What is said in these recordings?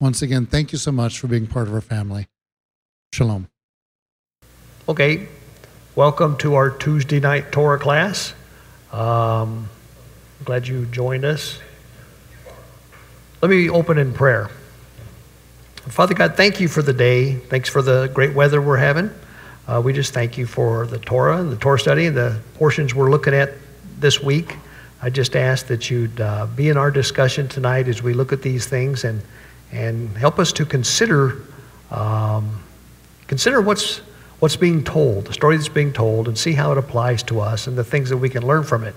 Once again, thank you so much for being part of our family. Shalom. Okay, welcome to our Tuesday night Torah class. Um, glad you joined us. Let me open in prayer. Father God, thank you for the day. Thanks for the great weather we're having. Uh, we just thank you for the Torah and the Torah study and the portions we're looking at this week. I just ask that you'd uh, be in our discussion tonight as we look at these things and and help us to consider um, consider what's what's being told, the story that's being told, and see how it applies to us and the things that we can learn from it.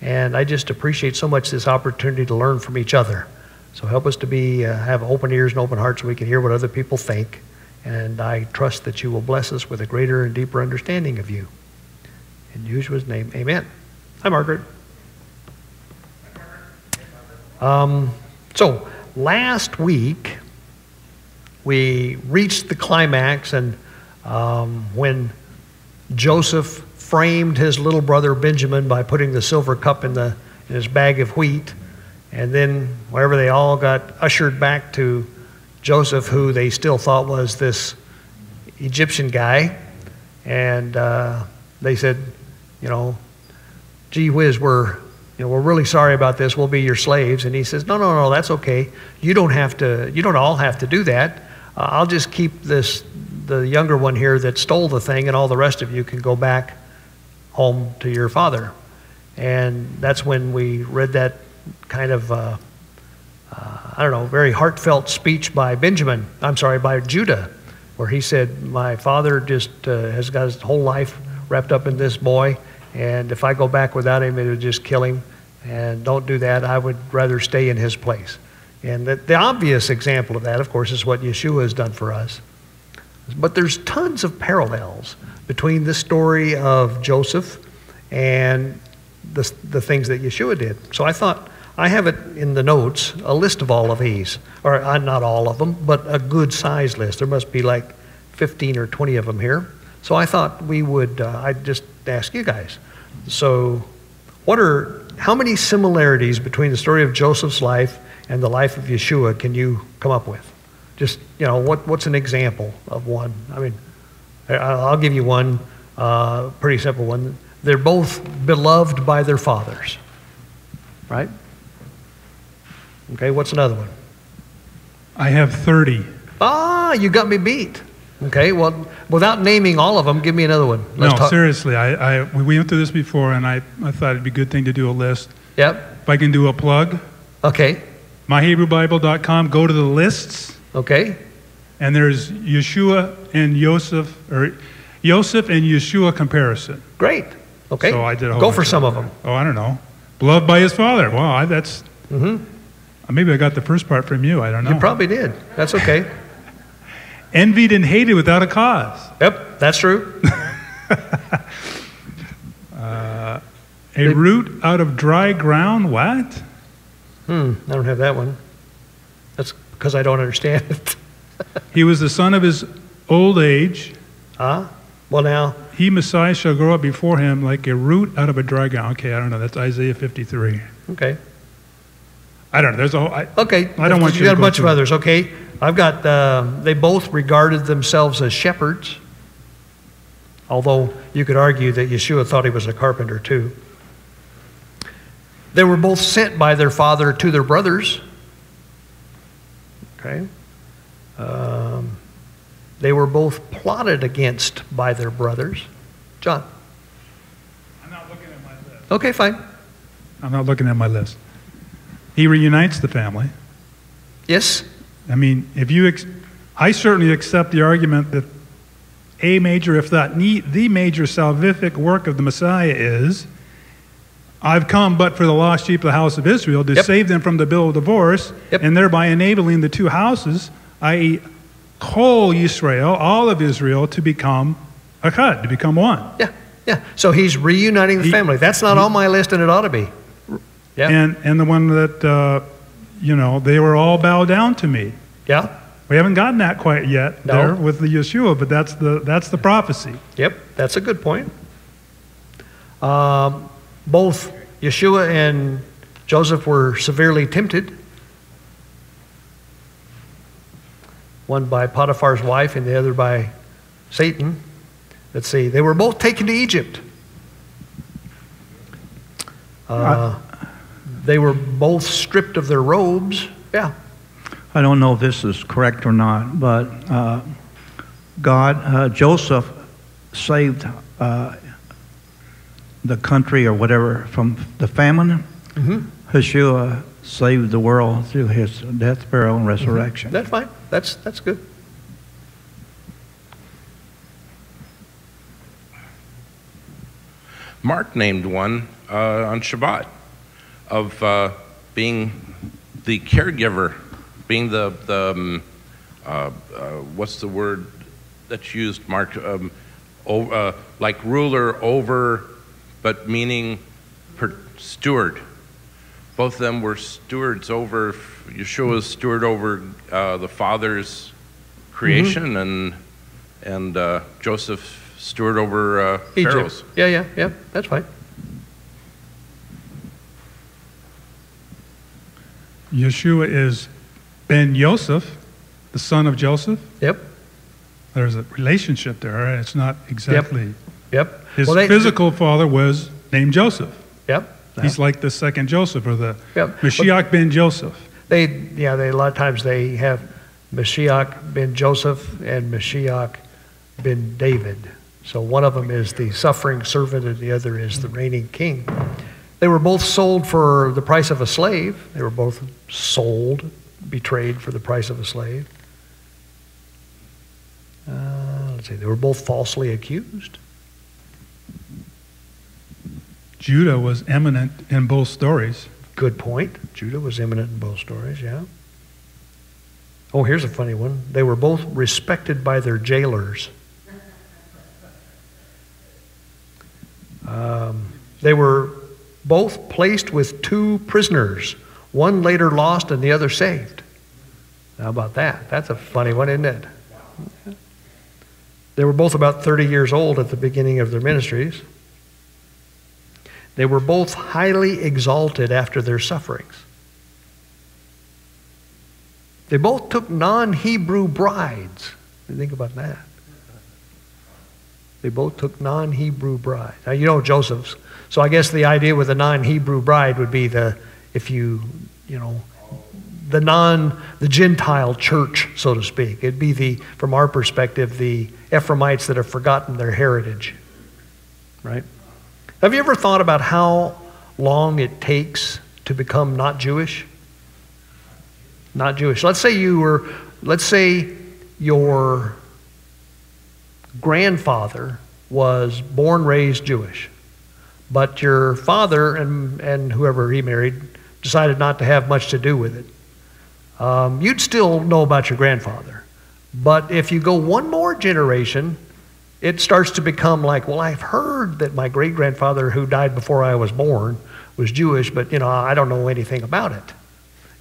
And I just appreciate so much this opportunity to learn from each other. So help us to be uh, have open ears and open hearts so we can hear what other people think. And I trust that you will bless us with a greater and deeper understanding of you. In Yeshua's name, amen. Hi, Margaret. Um, so, last week, we reached the climax, and um, when Joseph framed his little brother Benjamin by putting the silver cup in, the, in his bag of wheat, and then wherever they all got ushered back to Joseph, who they still thought was this Egyptian guy, and uh, they said, you know, gee whiz, we're you know, we're really sorry about this. We'll be your slaves. And he says, no, no, no, that's okay. You don't have to, you don't all have to do that. Uh, I'll just keep this, the younger one here that stole the thing, and all the rest of you can go back home to your father. And that's when we read that kind of, uh, uh, I don't know, very heartfelt speech by Benjamin, I'm sorry, by Judah, where he said, My father just uh, has got his whole life wrapped up in this boy and if I go back without him, it would just kill him. And don't do that. I would rather stay in his place. And the, the obvious example of that, of course, is what Yeshua has done for us. But there's tons of parallels between the story of Joseph and the, the things that Yeshua did. So I thought I have it in the notes, a list of all of these, or uh, not all of them, but a good size list. There must be like 15 or 20 of them here. So I thought we would, uh, I'd just ask you guys. So, what are, how many similarities between the story of Joseph's life and the life of Yeshua can you come up with? Just, you know, what, what's an example of one? I mean, I'll give you one uh, pretty simple one. They're both beloved by their fathers, right? Okay, what's another one? I have 30. Ah, you got me beat. Okay, well, without naming all of them, give me another one. Let's no, talk. seriously, I, I, we went through this before, and I, I thought it'd be a good thing to do a list. Yep. If I can do a plug. Okay. MyHebrewBible.com, go to the lists. Okay. And there's Yeshua and Yosef, or Yosef and Yeshua comparison. Great. Okay. So I did a whole Go for some of them. Oh, I don't know. Beloved by his father. Wow, that's. Mm-hmm. Maybe I got the first part from you. I don't know. You probably did. That's okay envied and hated without a cause. Yep, that's true. uh, a root out of dry ground, what? Hmm, I don't have that one. That's because I don't understand it. he was the son of his old age. Ah, well now. He, Messiah, shall grow up before him like a root out of a dry ground. Okay, I don't know. That's Isaiah 53. Okay. I don't know. There's a whole. I, okay. I don't want you. You got a bunch of others. Okay. I've got. Uh, they both regarded themselves as shepherds. Although you could argue that Yeshua thought he was a carpenter too. They were both sent by their father to their brothers. Okay. Um, they were both plotted against by their brothers. John. I'm not looking at my list. Okay, fine. I'm not looking at my list. He reunites the family. Yes. I mean, if you, ex- I certainly accept the argument that a major, if not the major salvific work of the Messiah is I've come but for the lost sheep of the house of Israel to Yep. save them from the bill of divorce, Yep. and thereby enabling the two houses, i.e., whole Israel, all of Israel, to become echad, to become one. Yeah, yeah. So he's reuniting the He- family. That's not on my list, and it ought to be. Yeah, And, and the one that, uh, you know, they were all bow down to me. yeah, We haven't gotten that quite yet No. there with the Yeshua, but that's the, that's the prophecy. yep. That's a good point. Um, both Yeshua and Joseph were severely tempted. One by Potiphar's wife, and the other by Satan. Let's see. They were both taken to Egypt. Uh, they were both stripped of their robes. Yeah. I don't know if this is correct or not, but uh, God, uh, Joseph saved uh, the country or whatever from the famine. Yeshua saved the world through his death, burial, and resurrection. That's fine. That's that's good. Mark named one uh, on Shabbat of uh, being the caregiver, being the, the um, uh, uh, what's the word that's used, Mark? Um, o- uh, like ruler over, but meaning per, steward. Both of them were stewards over, Yeshua's steward over uh, the Father's creation, and, and uh, Joseph steward over uh. Pharaoh's. Yeah, yeah, yeah. That's fine. Yeshua is Ben Yosef, the son of Joseph. Yep. There's a relationship there. It's not exactly. Yep. yep. His Well, they- physical father was named Joseph. Yep. He's like the second Joseph or the Yep. Mashiach ben Joseph. They, yeah, they, a lot of times they have Mashiach ben Joseph and Mashiach ben David. So one of them is the suffering servant and the other is the reigning king. They were both sold for the price of a slave. They were both sold, betrayed for the price of a slave. Uh, let's see, they were both falsely accused. Judah was eminent in both stories. Good point. Judah was eminent in both stories, yeah. Oh, here's a funny one. They were both respected by their jailers. Um, they were both placed with two prisoners, one later lost and the other saved. How about that? That's a funny one, isn't it? They were both about 30 years old at the beginning of their ministries. They were both highly exalted after their sufferings. They both took non Hebrew brides. Think about that. They both took non Hebrew brides. Now, you know Joseph's. So I guess the idea with a non Hebrew bride would be the, if you, you know, the non, the Gentile church, so to speak. It'd be the, from our perspective, the Ephraimites that have forgotten their heritage. Right? Have you ever thought about how long it takes to become not Jewish? Not Jewish. Let's say you were, let's say your grandfather was born, raised Jewish, but your father and, and whoever he married decided not to have much to do with it. Um, you'd still know about your grandfather. But if you go one more generation, it starts to become like, well, I've heard that my great grandfather, who died before I was born, was Jewish, but you know, I don't know anything about it.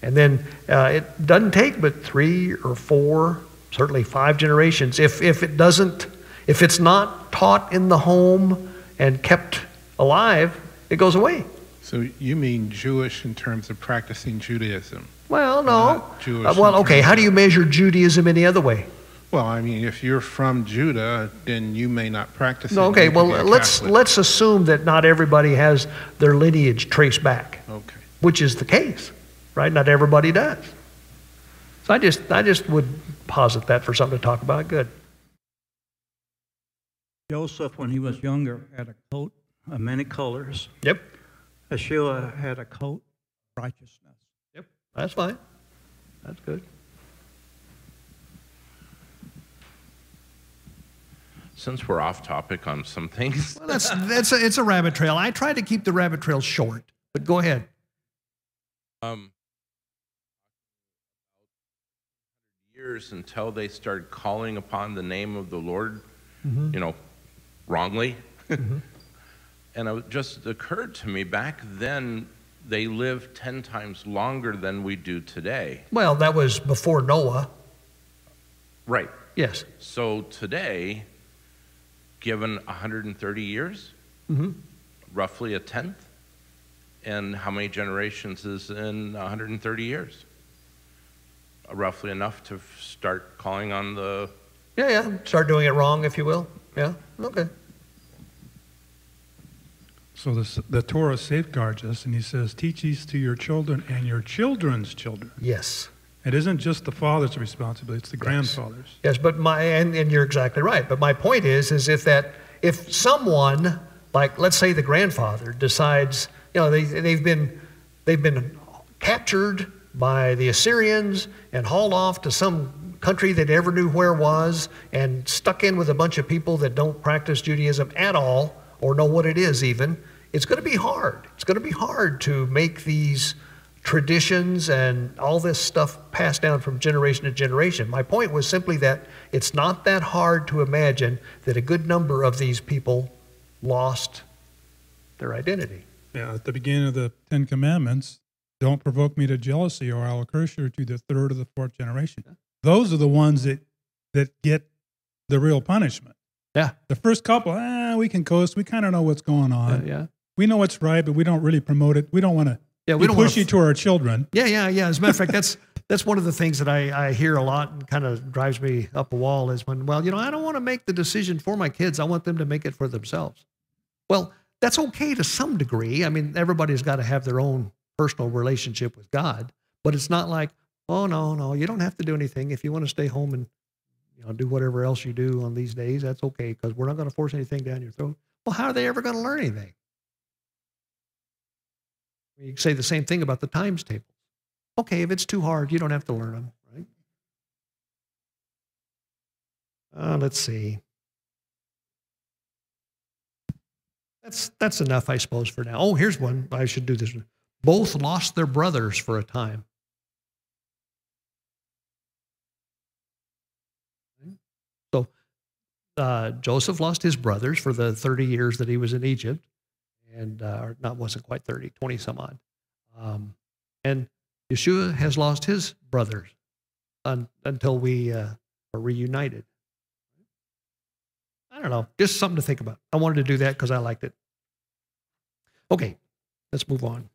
And then uh, it doesn't take but three or four, certainly five generations. If, if it doesn't, if it's not taught in the home and kept alive, it goes away. So you mean Jewish in terms of practicing Judaism? Well, no. Jewish Uh, well, okay. How do you measure Judaism any other way? Well, I mean, if you're from Judah, then you may not practice. No, okay. Well, let's Catholic. let's assume that not everybody has their lineage traced back. Okay. which is the case, right? Not everybody does. So I just, I just would posit that for something to talk about. Good. Joseph, when he was younger, had a coat of many colors. Yep. Yeshua had a coat of righteousness. Yep. That's fine. That's good. since we're off topic on some things, Well, that's that's a, it's a rabbit trail. I try to keep the rabbit trail short, but go ahead. um, years until they started calling upon the name of the Lord, you know, wrongly. And it just occurred to me back then they lived 10 times longer than we do today. Well, that was before Noah. Right. Yes. So today, given 130 years, Mhm. roughly a tenth, and how many generations is in 130 years? Roughly enough to start calling on the. Yeah, yeah. Start doing it wrong, if you will. Yeah. Okay. So the, the Torah safeguards us, and he says, Teach these to your children and your children's children. Yes. It isn't just the father's responsibility, it's the grandfather's. Yes, but my and, and you're exactly right. But my point is, is if that if someone like let's say the grandfather decides, you know, they they've been they've been captured by the Assyrians and hauled off to some country that never knew where was and stuck in with a bunch of people that don't practice Judaism at all or know what it is even, it's going to be hard. It's going to be hard to make these traditions and all this stuff passed down from generation to generation. My point was simply that it's not that hard to imagine that a good number of these people lost their identity. Yeah, at the beginning of the Ten Commandments, don't provoke me to jealousy or I'll curse you to the third or the fourth generation. Those are the ones that, that get the real punishment. Yeah. The first couple, ah, we can coast. We kind of know what's going on. yeah. We know what's right, but we don't really promote it. We don't want to Yeah, we don't wanna pushy to our children. Yeah, yeah, yeah. As a matter of fact, that's that's one of the things that I, I hear a lot and kind of drives me up a wall is when, well, you know, I don't want to make the decision for my kids. I want them to make it for themselves. Well, that's okay to some degree. I mean, everybody's got to have their own personal relationship with God, but it's not like, oh no, no, you don't have to do anything. If you want to stay home and you know do whatever else you do on these days, that's okay because we're not going to force anything down your throat. Well, how are they ever going to learn anything? You can say the same thing about the times table. Okay, if it's too hard, you don't have to learn them, right? Uh, let's see. That's that's enough, I suppose, for now. Oh, here's one. I should do this one. Both lost their brothers for a time. So uh, Joseph lost his brothers for the 30 years that he was in Egypt, and uh, not wasn't quite 30, 20 some odd. Um, and Yeshua has lost his brothers un, until we uh, are reunited. I don't know, just something to think about. I wanted to do that because I liked it. Okay, let's move on.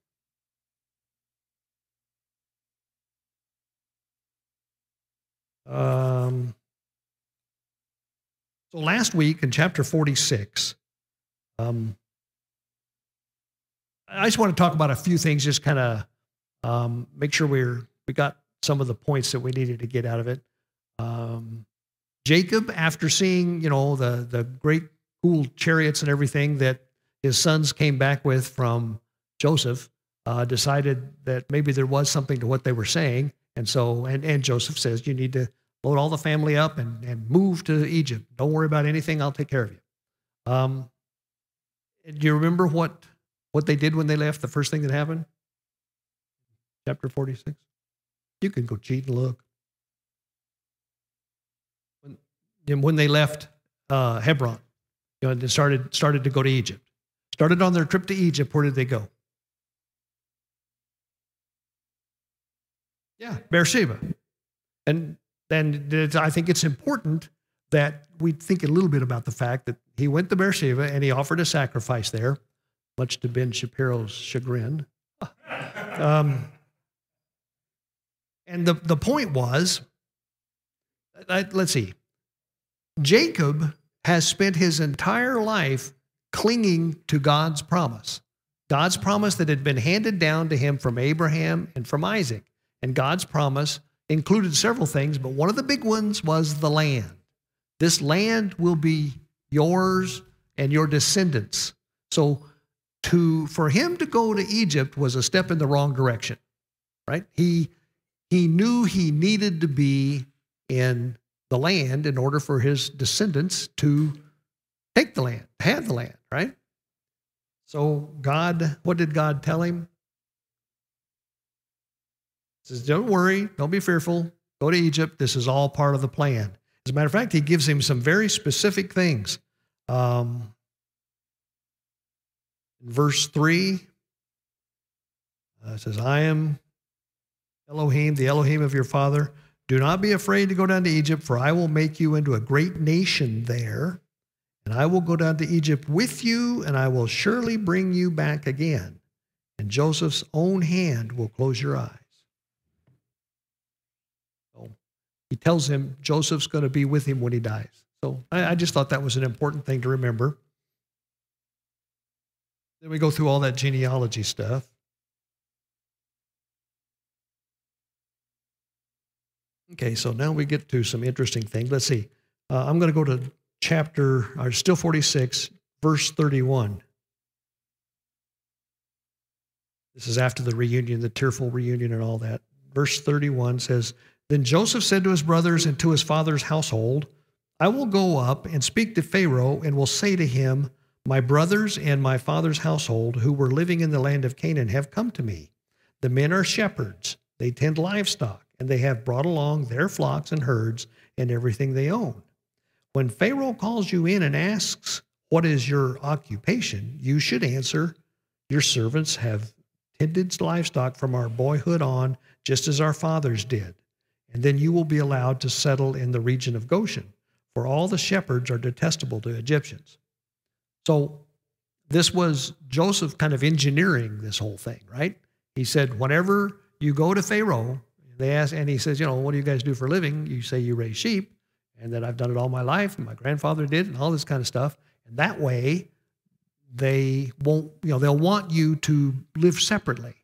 Um, so last week in chapter 46, um, I just want to talk about a few things, just kind of um, make sure we're we got some of the points that we needed to get out of it. Um, Jacob, after seeing you know the the great cool chariots and everything that his sons came back with from Joseph, uh, decided that maybe there was something to what they were saying, and so and and Joseph says you need to load all the family up and and move to Egypt. Don't worry about anything. I'll take care of you. Um, do you remember what what they did when they left? The first thing that happened, chapter forty six. You can go cheat and look. When, and when they left uh, Hebron, you know, they started started to go to Egypt. Started on their trip to Egypt. Where did they go? Yeah, Beersheba. And then I think it's important that we think a little bit about the fact that he went to Beersheba and he offered a sacrifice there, much to Ben Shapiro's chagrin. Um, and the, the point was, uh, let's see, Jacob has spent his entire life clinging to God's promise. God's promise that had been handed down to him from Abraham and from Isaac. And God's promise included several things, but one of the big ones was the land. This land will be yours and your descendants. So to for him to go to Egypt was a step in the wrong direction. Right? He he knew he needed to be in the land in order for his descendants to take the land, have the land, right? So God, what did God tell him? Says, Don't worry, don't be fearful. Go to Egypt. This is all part of the plan. As a matter of fact, he gives him some very specific things. Um, verse 3, uh, says, I am Elohim, the Elohim of your father. Do not be afraid to go down to Egypt, for I will make you into a great nation there. And I will go down to Egypt with you, and I will surely bring you back again. And Joseph's own hand will close your eyes. So he tells him Joseph's going to be with him when he dies. So I, I just thought that was an important thing to remember. Then we go through all that genealogy stuff. Okay, so now we get to some interesting things. Let's see. Uh, I'm going to go to chapter, or still 46, verse 31. This is after the reunion, the tearful reunion, and all that. Verse 31 says Then Joseph said to his brothers and to his father's household, I will go up and speak to Pharaoh and will say to him, My brothers and my father's household who were living in the land of Canaan have come to me. The men are shepherds, they tend livestock and they have brought along their flocks and herds and everything they own. When Pharaoh calls you in and asks, What is your occupation? you should answer, Your servants have tended livestock from our boyhood on, just as our fathers did. And then you will be allowed to settle in the region of Goshen, for all the shepherds are detestable to Egyptians. So this was Joseph kind of engineering this whole thing, right? He said, Whenever you go to Pharaoh they ask, and he says, you know, what do you guys do for a living? You say you raise sheep, and that I've done it all my life, and my grandfather did, and all this kind of stuff. And that way, they won't, you know, they'll want you to live separately.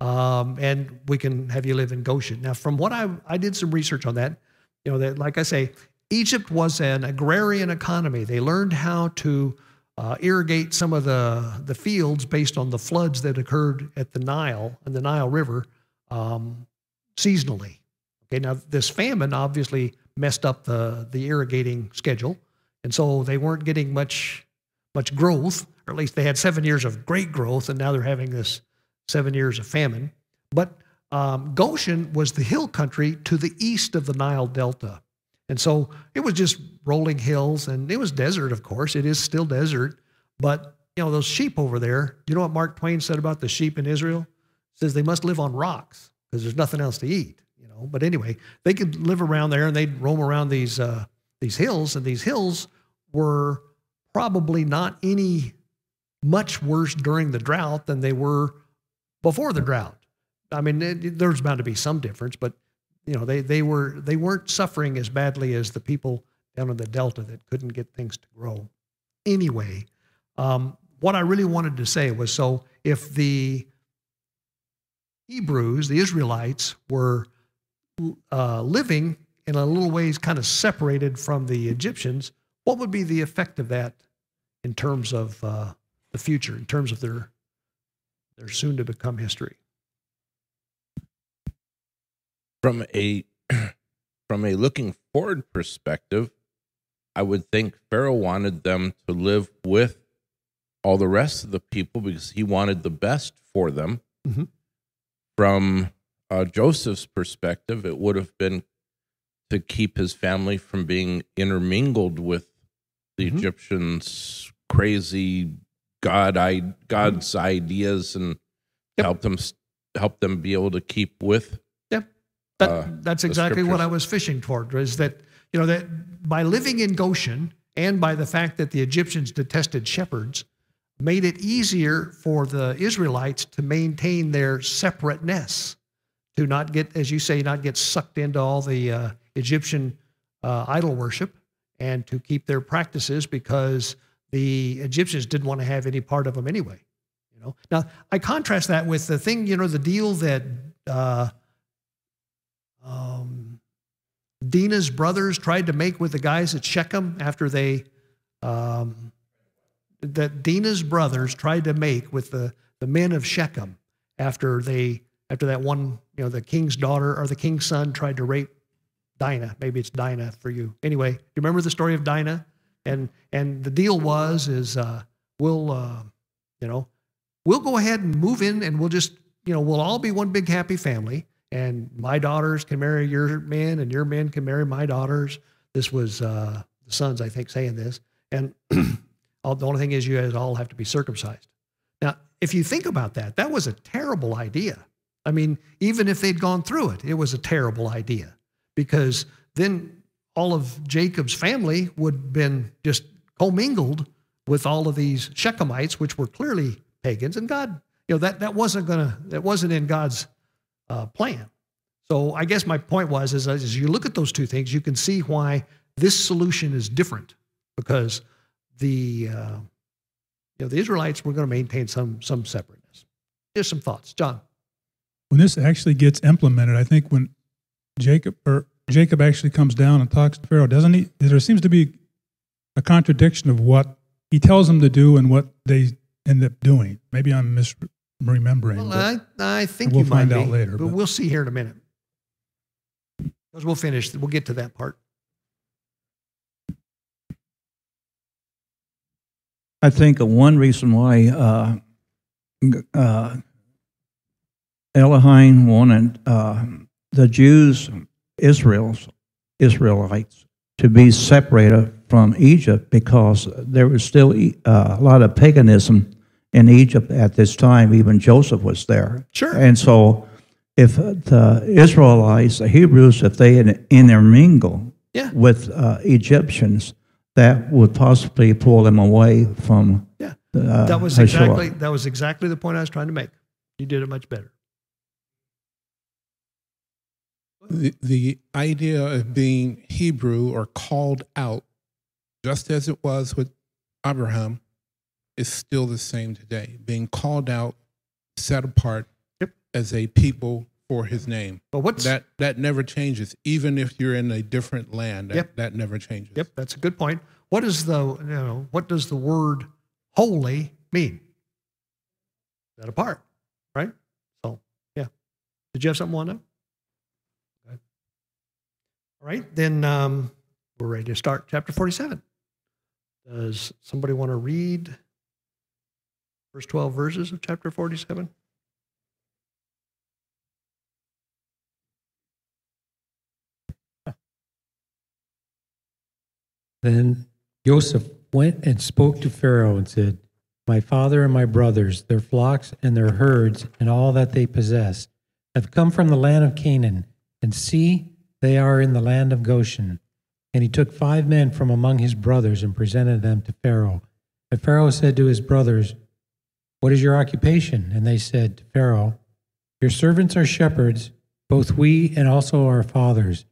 Um, and we can have you live in Goshen. Now, from what I, I did some research on that, you know, that like I say, Egypt was an agrarian economy. They learned how to uh, irrigate some of the, the fields based on the floods that occurred at the Nile and the Nile River. Um, seasonally. Okay, now this famine obviously messed up the, the irrigating schedule, and so they weren't getting much much growth, or at least they had seven years of great growth, and now they're having this seven years of famine. But um, Goshen was the hill country to the east of the Nile Delta. And so it was just rolling hills and it was desert, of course. It is still desert. But, you know, those sheep over there, you know what Mark Twain said about the sheep in Israel? He says they must live on rocks because there's nothing else to eat, you know. But anyway, they could live around there and they'd roam around these uh, these hills, and these hills were probably not any much worse during the drought than they were before the drought. I mean, it, there's bound to be some difference, but you know, they they were they weren't suffering as badly as the people down in the delta that couldn't get things to grow. Anyway, um, what I really wanted to say was so if the Hebrews, the Israelites, were uh, living in a little ways kind of separated from the Egyptians, what would be the effect of that in terms of uh, the future, in terms of their, their soon to become history? From a from a looking forward perspective, I would think Pharaoh wanted them to live with all the rest of the people because he wanted the best for them. Mm-hmm from uh, Joseph's perspective, it would have been to keep his family from being intermingled with the mm-hmm. Egyptians' crazy God, I, God's mm-hmm. ideas, and yep. help them help them be able to keep with. Yep, that, uh, that's exactly what I was fishing toward. Is that you know that by living in Goshen and by the fact that the Egyptians detested shepherds, made it easier for the Israelites to maintain their separateness, to not get, as you say, not get sucked into all the uh, Egyptian uh, idol worship, and to keep their practices because the Egyptians didn't want to have any part of them anyway. You know. Now I contrast that with the thing, you know, the deal that uh, um, Dinah's brothers tried to make with the guys at Shechem after they um, that Dinah's brothers tried to make with the, the men of Shechem after they after that one, you know, the king's daughter or the king's son tried to rape Dinah. Maybe it's Dinah for you. Anyway, you remember the story of Dinah? And and the deal was is uh, we'll uh, you know we'll go ahead and move in and we'll just you know we'll all be one big happy family and my daughters can marry your men and your men can marry my daughters. This was uh, the sons I think saying this and all, the only thing is you guys all have to be circumcised. Now if you think about that, that was a terrible idea. I mean, even if they'd gone through it, it was a terrible idea because then all of Jacob's family would have been just commingled with all of these Shechemites, which were clearly pagans, and God, you know, that that wasn't gonna that wasn't in God's uh, plan. So I guess my point was is as you look at those two things, you can see why this solution is different because the uh, you know the Israelites were going to maintain some some separateness. Here's some thoughts, John. When this actually gets implemented, I think when Jacob or Jacob actually comes down and talks to Pharaoh, doesn't he? There seems to be a contradiction of what he tells them to do and what they end up doing. Maybe I'm misremembering. Well, I, I think we'll you find might out be, later, but, but- we'll see here in a minute. Because we'll finish. We'll get to that part. I think one reason why uh, uh, Elohim wanted uh, the Jews, Israel's Israelites, to be separated from Egypt because there was still uh, a lot of paganism in Egypt at this time. Even Joseph was there. Sure. And so, if the Israelites, the Hebrews, if they in- intermingle Yeah. with uh, Egyptians, that would possibly pull them away from Yeah. uh, that was exactly that was exactly the point I was trying to make. You did it much better. The, the idea of being Hebrew or called out, just as it was with Abraham, is still the same today. Being called out, set apart Yep. as a people for his name. But what's That that never changes, even if you're in a different land. That, Yep. that never changes. Yep, that's a good point. What is the you know what does the word holy mean? Set apart, right? So yeah. Did you have something on that? All right, then um, we're ready to start chapter forty-seven. Does somebody want to read first twelve verses of chapter forty-seven? Then Joseph went and spoke to Pharaoh and said, My father and my brothers, their flocks and their herds, and all that they possess, have come from the land of Canaan, and see, they are in the land of Goshen. And he took five men from among his brothers and presented them to Pharaoh. And Pharaoh said to his brothers, What is your occupation? And they said to Pharaoh, Your servants are shepherds, both we and also our fathers.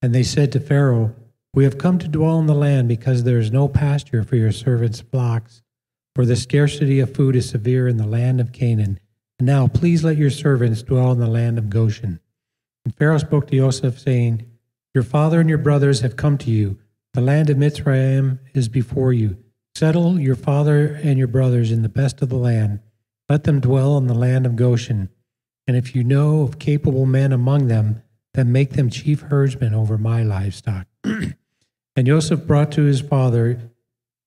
And they said to Pharaoh, We have come to dwell in the land because there is no pasture for your servants' flocks, for the scarcity of food is severe in the land of Canaan. And now please let your servants dwell in the land of Goshen. And Pharaoh spoke to Joseph, saying, Your father and your brothers have come to you. The land of Mitzrayim is before you. Settle your father and your brothers in the best of the land. Let them dwell in the land of Goshen. And if you know of capable men among them, then make them chief herdsmen over my livestock. and Joseph brought to his father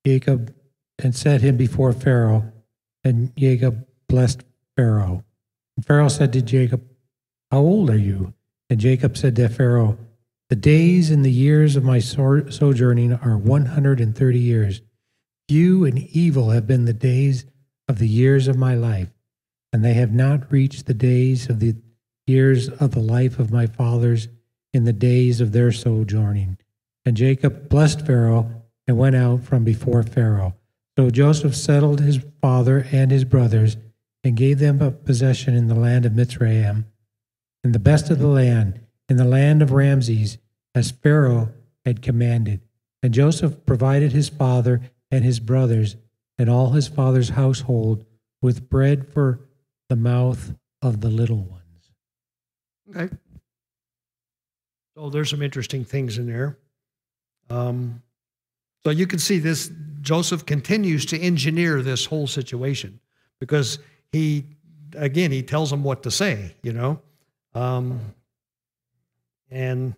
Jacob and set him before Pharaoh, and Jacob blessed Pharaoh. And Pharaoh said to Jacob, How old are you? And Jacob said to Pharaoh, The days and the years of my sojourning are 130 years. Few and evil have been the days of the years of my life, and they have not reached the days of the years of the life of my fathers in the days of their sojourning. And Jacob blessed Pharaoh and went out from before Pharaoh. So Joseph settled his father and his brothers and gave them a possession in the land of Mitzrayim, in the best of the land, in the land of Ramses, as Pharaoh had commanded. And Joseph provided his father and his brothers and all his father's household with bread for the mouth of the little ones. Okay. So there's some interesting things in there. Um, so you can see this. Joseph continues to engineer this whole situation because he, again, he tells them what to say. You know, um, and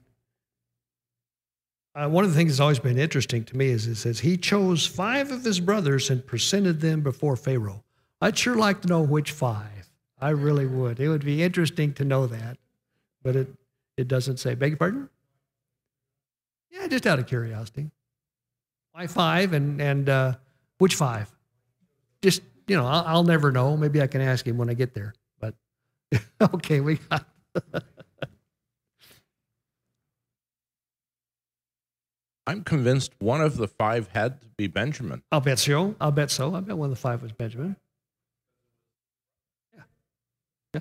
uh, one of the things that's always been interesting to me is it says he chose five of his brothers and presented them before Pharaoh. I'd sure like to know which five. I really would. It would be interesting to know that, but it, it doesn't say. Beg your pardon? Yeah, just out of curiosity. Why five and, and uh, which five? Just, you know, I'll, I'll never know. Maybe I can ask him when I get there. But okay, we got. I'm convinced one of the five had to be Benjamin. I'll bet so. I'll bet so. I bet one of the five was Benjamin. Yeah. Yeah.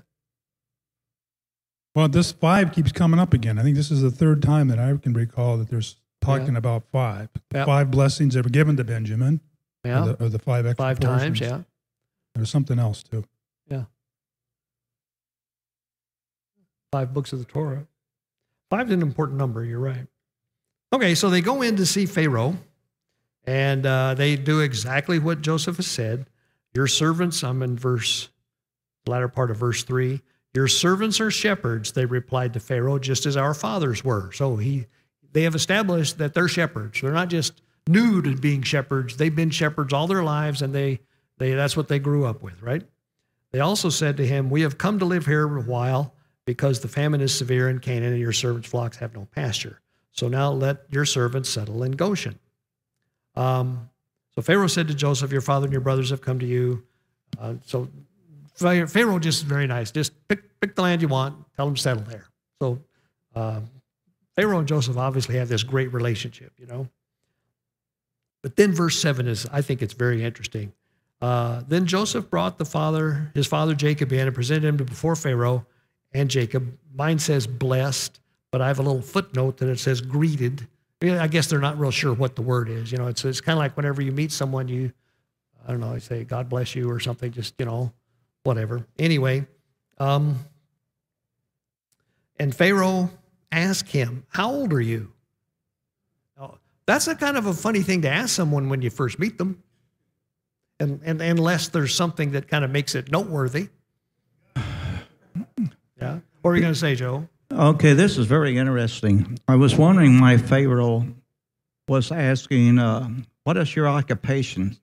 Well, this five keeps coming up again. I think this is the third time that I can recall that there's talking Yeah. about five. The Yep. Five blessings that were given to Benjamin. Yeah. Or the, or the five extra Five times. Yeah. There's something else too. Five books of the Torah. Five's an important number. You're right. Okay, so they go in to see Pharaoh, and uh, they do exactly what Joseph has said. Your servants, I'm in verse, latter part of verse three. Your servants are shepherds. They replied to Pharaoh, just as our fathers were. So he, they have established that they're shepherds. They're not just new to being shepherds. They've been shepherds all their lives, and they, they that's what they grew up with, right? They also said to him, We have come to live here a while because the famine is severe in Canaan and your servants' flocks have no pasture. So now let your servants settle in Goshen. Um, so Pharaoh said to Joseph, Your father and your brothers have come to you. Uh, so Pharaoh just very nice. Just pick, pick the land you want, tell them to settle there. So um, Pharaoh and Joseph obviously have this great relationship, you know. But then verse 7 is, I think it's very interesting. Uh, then Joseph brought the father, his father Jacob in and presented him before Pharaoh and Jacob. Mine says blessed, but I have a little footnote that it says greeted. I guess they're not real sure what the word is. You know, it's, it's kind of like whenever you meet someone, you, I don't know, I say God bless you or something, just, you know, whatever. Anyway, um, and Pharaoh asked him, How old are you? Now, that's a kind of a funny thing to ask someone when you first meet them. And, and unless there's something that kind of makes it noteworthy. Yeah. What are you going to say, Joe? Okay, this is very interesting. I was wondering my Pharaoh was asking, uh, What is your occupation?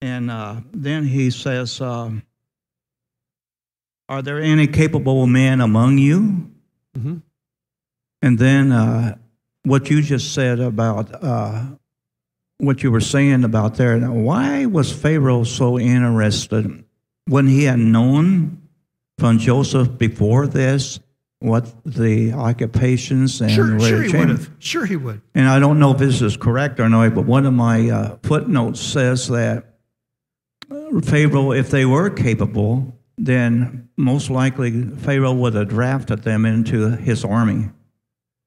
And uh, then he says, um, Are there any capable men among you? Mhm. And then uh, what you just said about uh, what you were saying about there, now, why was Pharaoh so interested when he had known from Joseph before this what the occupations and Sure, sure he would have. Sure he would. And I don't know if this is correct or not, but one of my uh, footnotes says that uh, Pharaoh, if they were capable, then most likely Pharaoh would have drafted them into his army.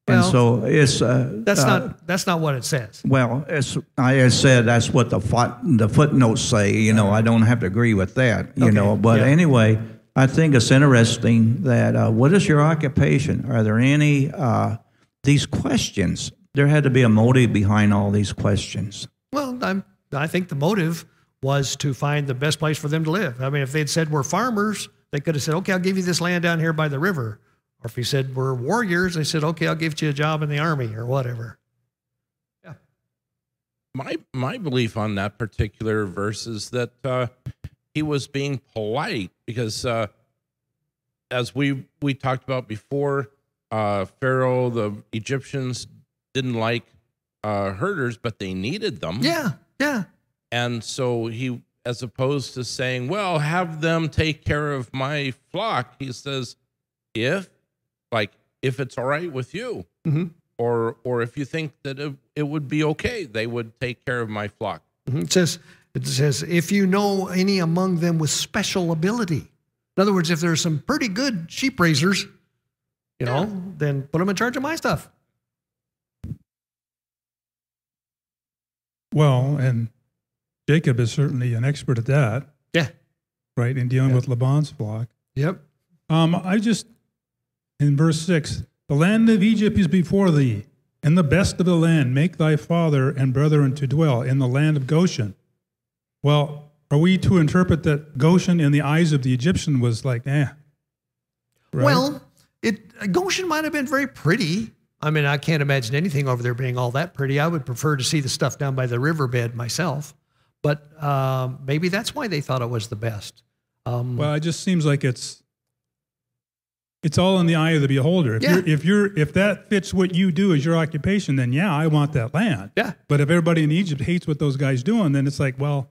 and Well, so it's uh, That's uh, not that's not what it says. well, as I said that's what the foot, the footnotes say. You know, I don't have to agree with that. You Okay, know, but yeah. anyway, I think it's interesting that uh, what is your occupation? Are there any uh, these questions? There had to be a motive behind all these questions. Well, I'm, I think the motive was to find the best place for them to live. I mean, if they'd said we're farmers, they could have said, okay, I'll give you this land down here by the river. Or if he said we're warriors, they said, okay, I'll give you a job in the army or whatever. Yeah. My my belief on that particular verse is that uh, he was being polite because, uh, as we we talked about before, uh, Pharaoh, the Egyptians didn't like uh, herders, but they needed them. Yeah, yeah. And so he, as opposed to saying, well, have them take care of my flock, he says, if, like, if it's all right with you, Mhm. or, or if you think that it, would be okay, they would take care of my flock. Mhm. It says, it says, if you know any among them with special ability. In other words, if there's some pretty good sheep raisers, you know, then put them in charge of my stuff. Well, and Jacob is certainly an expert at that, Yeah. right? In dealing with Laban's flock. Yep. Um, I just, in verse 6, the land of Egypt is before thee, and the best of the land make thy father and brethren to dwell in the land of Goshen. Well, are we to interpret that Goshen in the eyes of the Egyptian was like, eh? right? Well, it Goshen might have been very pretty. I mean, I can't imagine anything over there being all that pretty. I would prefer to see the stuff down by the riverbed myself. But um, maybe that's why they thought it was the best. Um, Well, it just seems like it's it's all in the eye of the beholder. If Yeah. you're if you're if that fits what you do as your occupation, then yeah, I want that land. Yeah. But if everybody in Egypt hates what those guys doing, then it's like, well,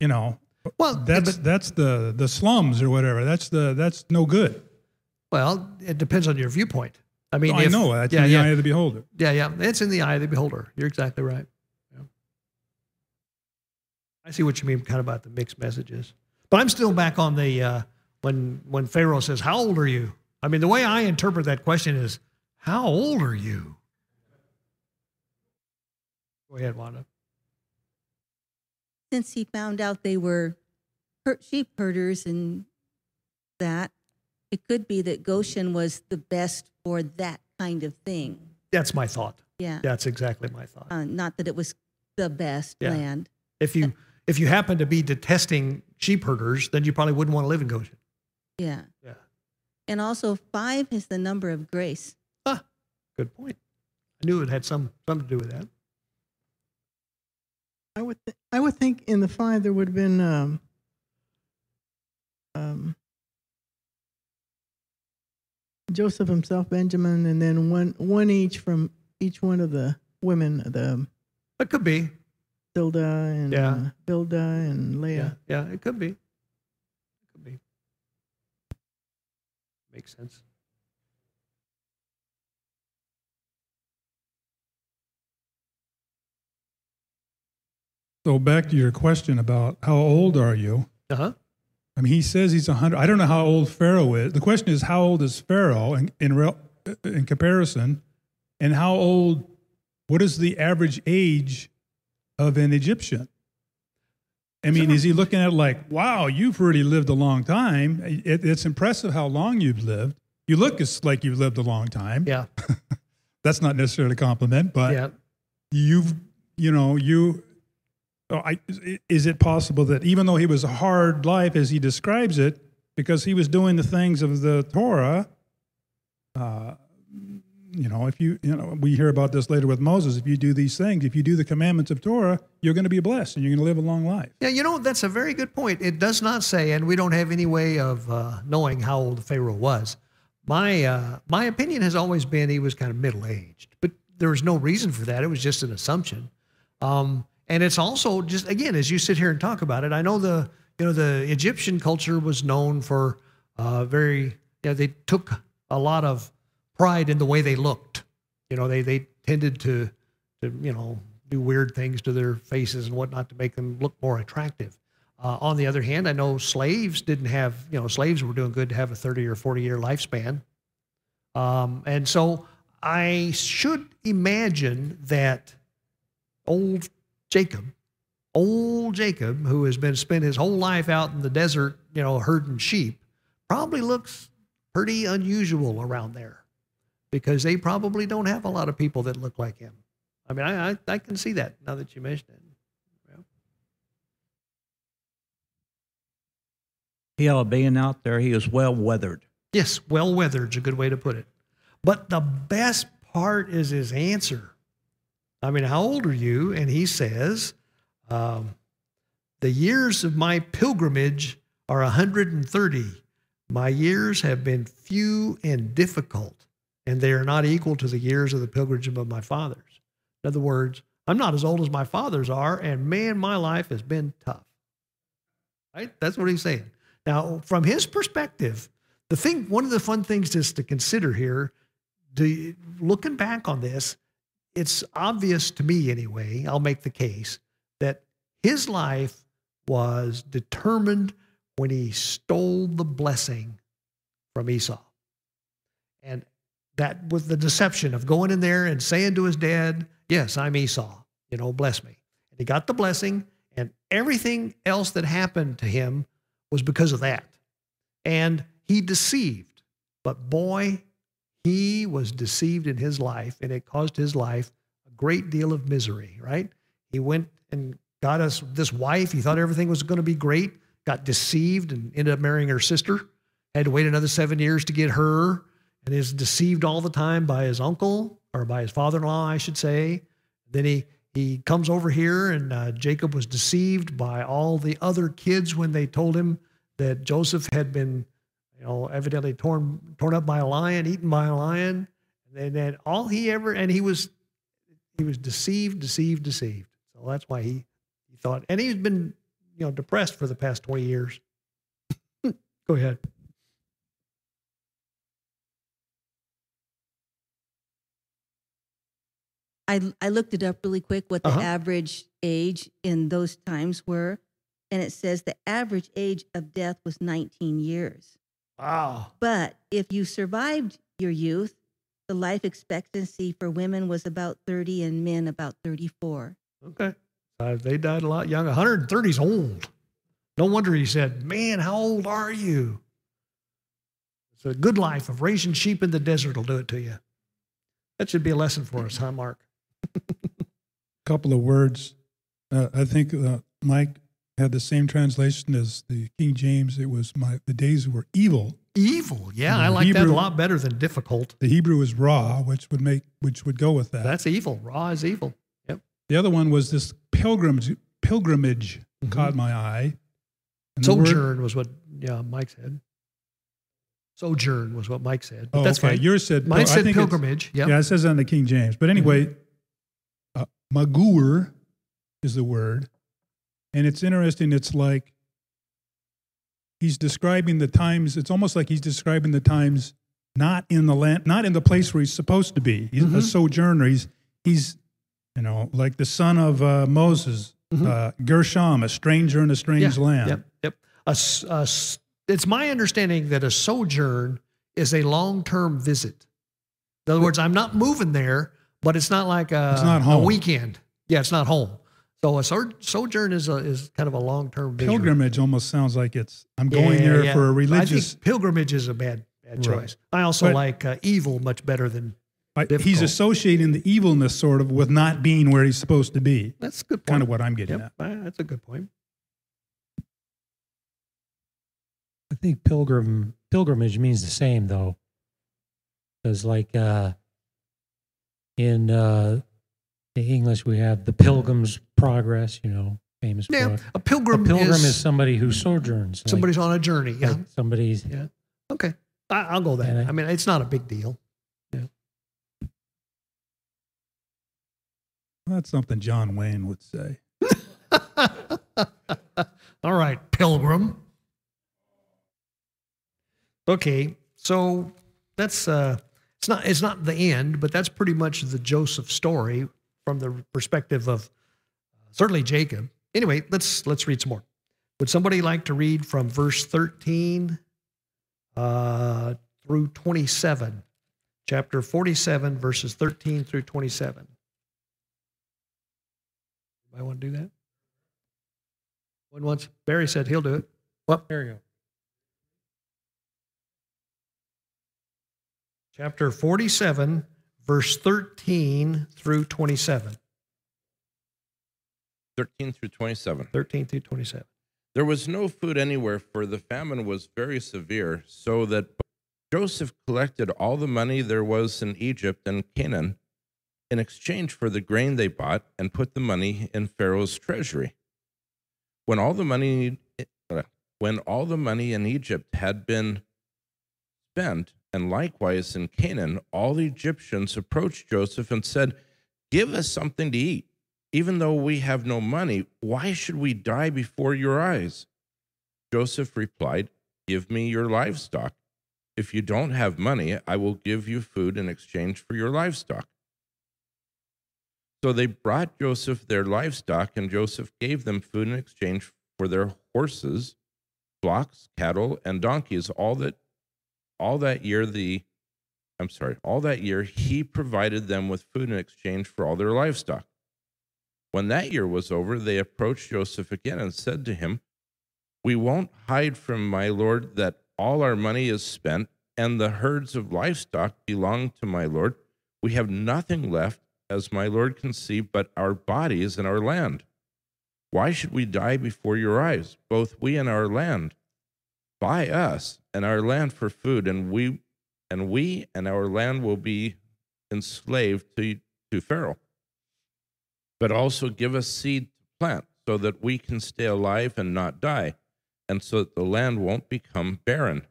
you know, well, that's that's the the slums or whatever. That's the that's no good. well, it depends on your viewpoint. I mean, I if- know that's yeah, in the yeah, eye of the beholder. yeah, yeah. It's in the eye of the beholder. You're exactly right. Yeah. I see what you mean, kind of about the mixed messages. But I'm still back on the uh, when when Pharaoh says, "How old are you?" I mean, the way I interpret that question is, "How old are you?" Go ahead, Wanda. Since he found out they were sheep herders and that, it could be that Goshen was the best for that kind of thing. That's my thought. Yeah. That's exactly my thought. Uh, not that it was the best Yeah. land. If you if you happen to be detesting sheep herders, then you probably wouldn't want to live in Goshen. Yeah. Yeah. And also, five is the number of grace. Ah, good point. I knew it had some something to do with that. I would th- I would think in the five there would have been um, um, Joseph himself, Benjamin, and then one one each from each one of the women, the It could be. Hilda and Yeah. uh, Bilda and Leah. Yeah, yeah, it could be. It could be. Makes sense. So back to your question about how old are you? Uh huh. I mean, he says he's 100. I don't know how old Pharaoh is. The question is, how old is Pharaoh in, in, rel- in comparison? And how old, what is the average age of an Egyptian? I mean, is he looking at like, wow, you've really lived a long time? It, it's impressive how long you've lived. You look as like you've lived a long time. Yeah. That's not necessarily a compliment, but yeah. you've you know you I, is it possible that even though he was a hard life as he describes it because he was doing the things of the torah uh, you know if you you know we hear about this later with moses if you do these things if you do the commandments of torah you're going to be blessed and you're going to live a long life Yeah, you know, that's a very good point. It does not say, and we don't have any way of uh, knowing how old Pharaoh was. My, uh, my opinion has always been he was kind of middle aged, but there was no reason for that. It was just an assumption. Um, and it's also just, again, as you sit here and talk about it, I know the, you know, the Egyptian culture was known for uh, very, you know, they took a lot of pride in the way they looked. You know, they, they tended to, to, you know, do weird things to their faces and whatnot to make them look more attractive. Uh, on the other hand, I know slaves didn't have, you know, slaves were doing good to have a 30 or 40 year lifespan. Um, and so I should imagine that old Jacob, old Jacob, who has been spent his whole life out in the desert, you know, herding sheep, probably looks pretty unusual around there because they probably don't have a lot of people that look like him. I mean, I, I, I can see that now that you mention it. Yeah. He ought being out there, he was well weathered. Yes, well weathered's a good way to put it. But the best part is his answer. I mean, how old are you? And he says, um, The years of my pilgrimage are 130. My years have been few and difficult, and they are not equal to the years of the pilgrimage of my fathers. In other words, I'm not as old as my fathers are, and man, my life has been tough. Right? That's what he's saying. Now, from his perspective, the thing, one of the fun things is to consider here, looking back on this, it's obvious to me anyway, I'll make the case, that his life was determined when he stole the blessing from Esau. And that was the deception of going in there and saying to his dad, Yes, I'm Esau, you know, bless me. And he got the blessing, and everything else that happened to him was because of that. And he deceived. But boy, he was deceived in his life, and it caused his life a great deal of misery, right? He went and got us this wife. He thought everything was going to be great, got deceived, and ended up marrying her sister. Had to wait another seven years to get her, and is deceived all the time by his uncle. or by his father-in-law, I should say. Then he he comes over here, and uh, Jacob was deceived by all the other kids when they told him that Joseph had been, you know, evidently torn torn up by a lion, eaten by a lion. And then all he ever and he was he was deceived, deceived, deceived. So that's why he he thought, and he's been you know depressed for the past twenty years. Go ahead. I, I looked it up really quick what the Uh-huh. average age in those times were, and it says the average age of death was 19 years. Wow. But if you survived your youth, the life expectancy for women was about 30 and men about 34. Okay. Uh, they died a lot young. 130 is old. No wonder he said, Man, how old are you? It's a good life of raising sheep in the desert will do it to you. That should be a lesson for us, huh, Mark? A couple of words. Uh, I think uh, Mike had the same translation as the King James. It was my the days were evil. Evil. Yeah, I like that a lot better than difficult. The Hebrew is raw, which would make which would go with that. That's evil. Raw is evil. Yep. the other one was this pilgrimage. Pilgrimage Mhm. caught my eye. And Sojourn was what yeah, Mike said. Sojourn was what Mike said. But Oh, that's okay. fine. Yours said Mine I said pilgrimage. Yep. Yeah, it says on the King James. But anyway, uh, magur is the word. And it's interesting. It's like he's describing the times. It's almost like he's describing the times not in the land, not in the place where he's supposed to be. He's a Mhm. sojourner. He's, he's, you know, like the son of uh, Moses, Mhm. uh, Gershom, a stranger in a strange Yeah, land. Yep, yep. A a it's my understanding that a sojourn is a long-term visit. In other words, I'm not moving there, but it's not like a, It's not a weekend. Yeah, it's not home. So a sojourn is a, is kind of a long-term visit. Pilgrimage almost sounds like it's, I'm Yeah, going there yeah. for a religious. think pilgrimage is a bad, bad Right. choice. I also But- like uh, evil much better than. I- he's associating the evilness sort of with not being where he's supposed to be. That's a good point. Kind of what I'm getting Yep, at. uh, that's a good point. I think pilgrim pilgrimage means the same though, because like uh, in uh, the English we have the Pilgrim's Progress, you know, famous Yeah, book. a A pilgrim, pilgrim is, is, somebody who sojourns. like- somebody's on a journey. Yeah, like somebody's yeah. Okay, I, I'll go that. And I- I mean, it's not a big deal. Yeah. That's something John Wayne would say. All right, pilgrim. Okay, so that's uh it's not it's not the end, but that's pretty much the Joseph story from the perspective of certainly Jacob. Anyway, let's let's read some more. Would somebody like to read from verse 13 uh, through 27? Chapter 47, verses 13 through 27. Anybody want to do that? One once Barry said he'll do it. What? There you go. chapter 47, verse 13 through 27. 13 through 27. 13 through 27. There was no food anywhere, for the famine was very severe, so that Joseph collected all the money there was in Egypt and Canaan in exchange for the grain they bought and put the money in Pharaoh's treasury. When all the money when all the money in Egypt had been spent, and likewise in Canaan, all the Egyptians approached Joseph and said, Give us something to eat. Even though we have no money, why should we die before your eyes? Joseph replied, Give me your livestock. If you don't have money, I will give you food in exchange for your livestock. So they brought Joseph their livestock, and Joseph gave them food in exchange for their horses, flocks, cattle, and donkeys. All that, all that year, the, I'm sorry, all that year he provided them with food in exchange for all their livestock. When that year was over, they approached Joseph again and said to him, We won't hide from my lord that all our money is spent, and the herds of livestock belong to my lord. We have nothing left, as my lord can see, but our bodies and our land. Why should we die before your eyes, both we and our land? Buy us and our land for food, and we and we and our land will be enslaved to, to Pharaoh. But also give us seed to plant so that we can stay alive and not die, and so that the land won't become barren.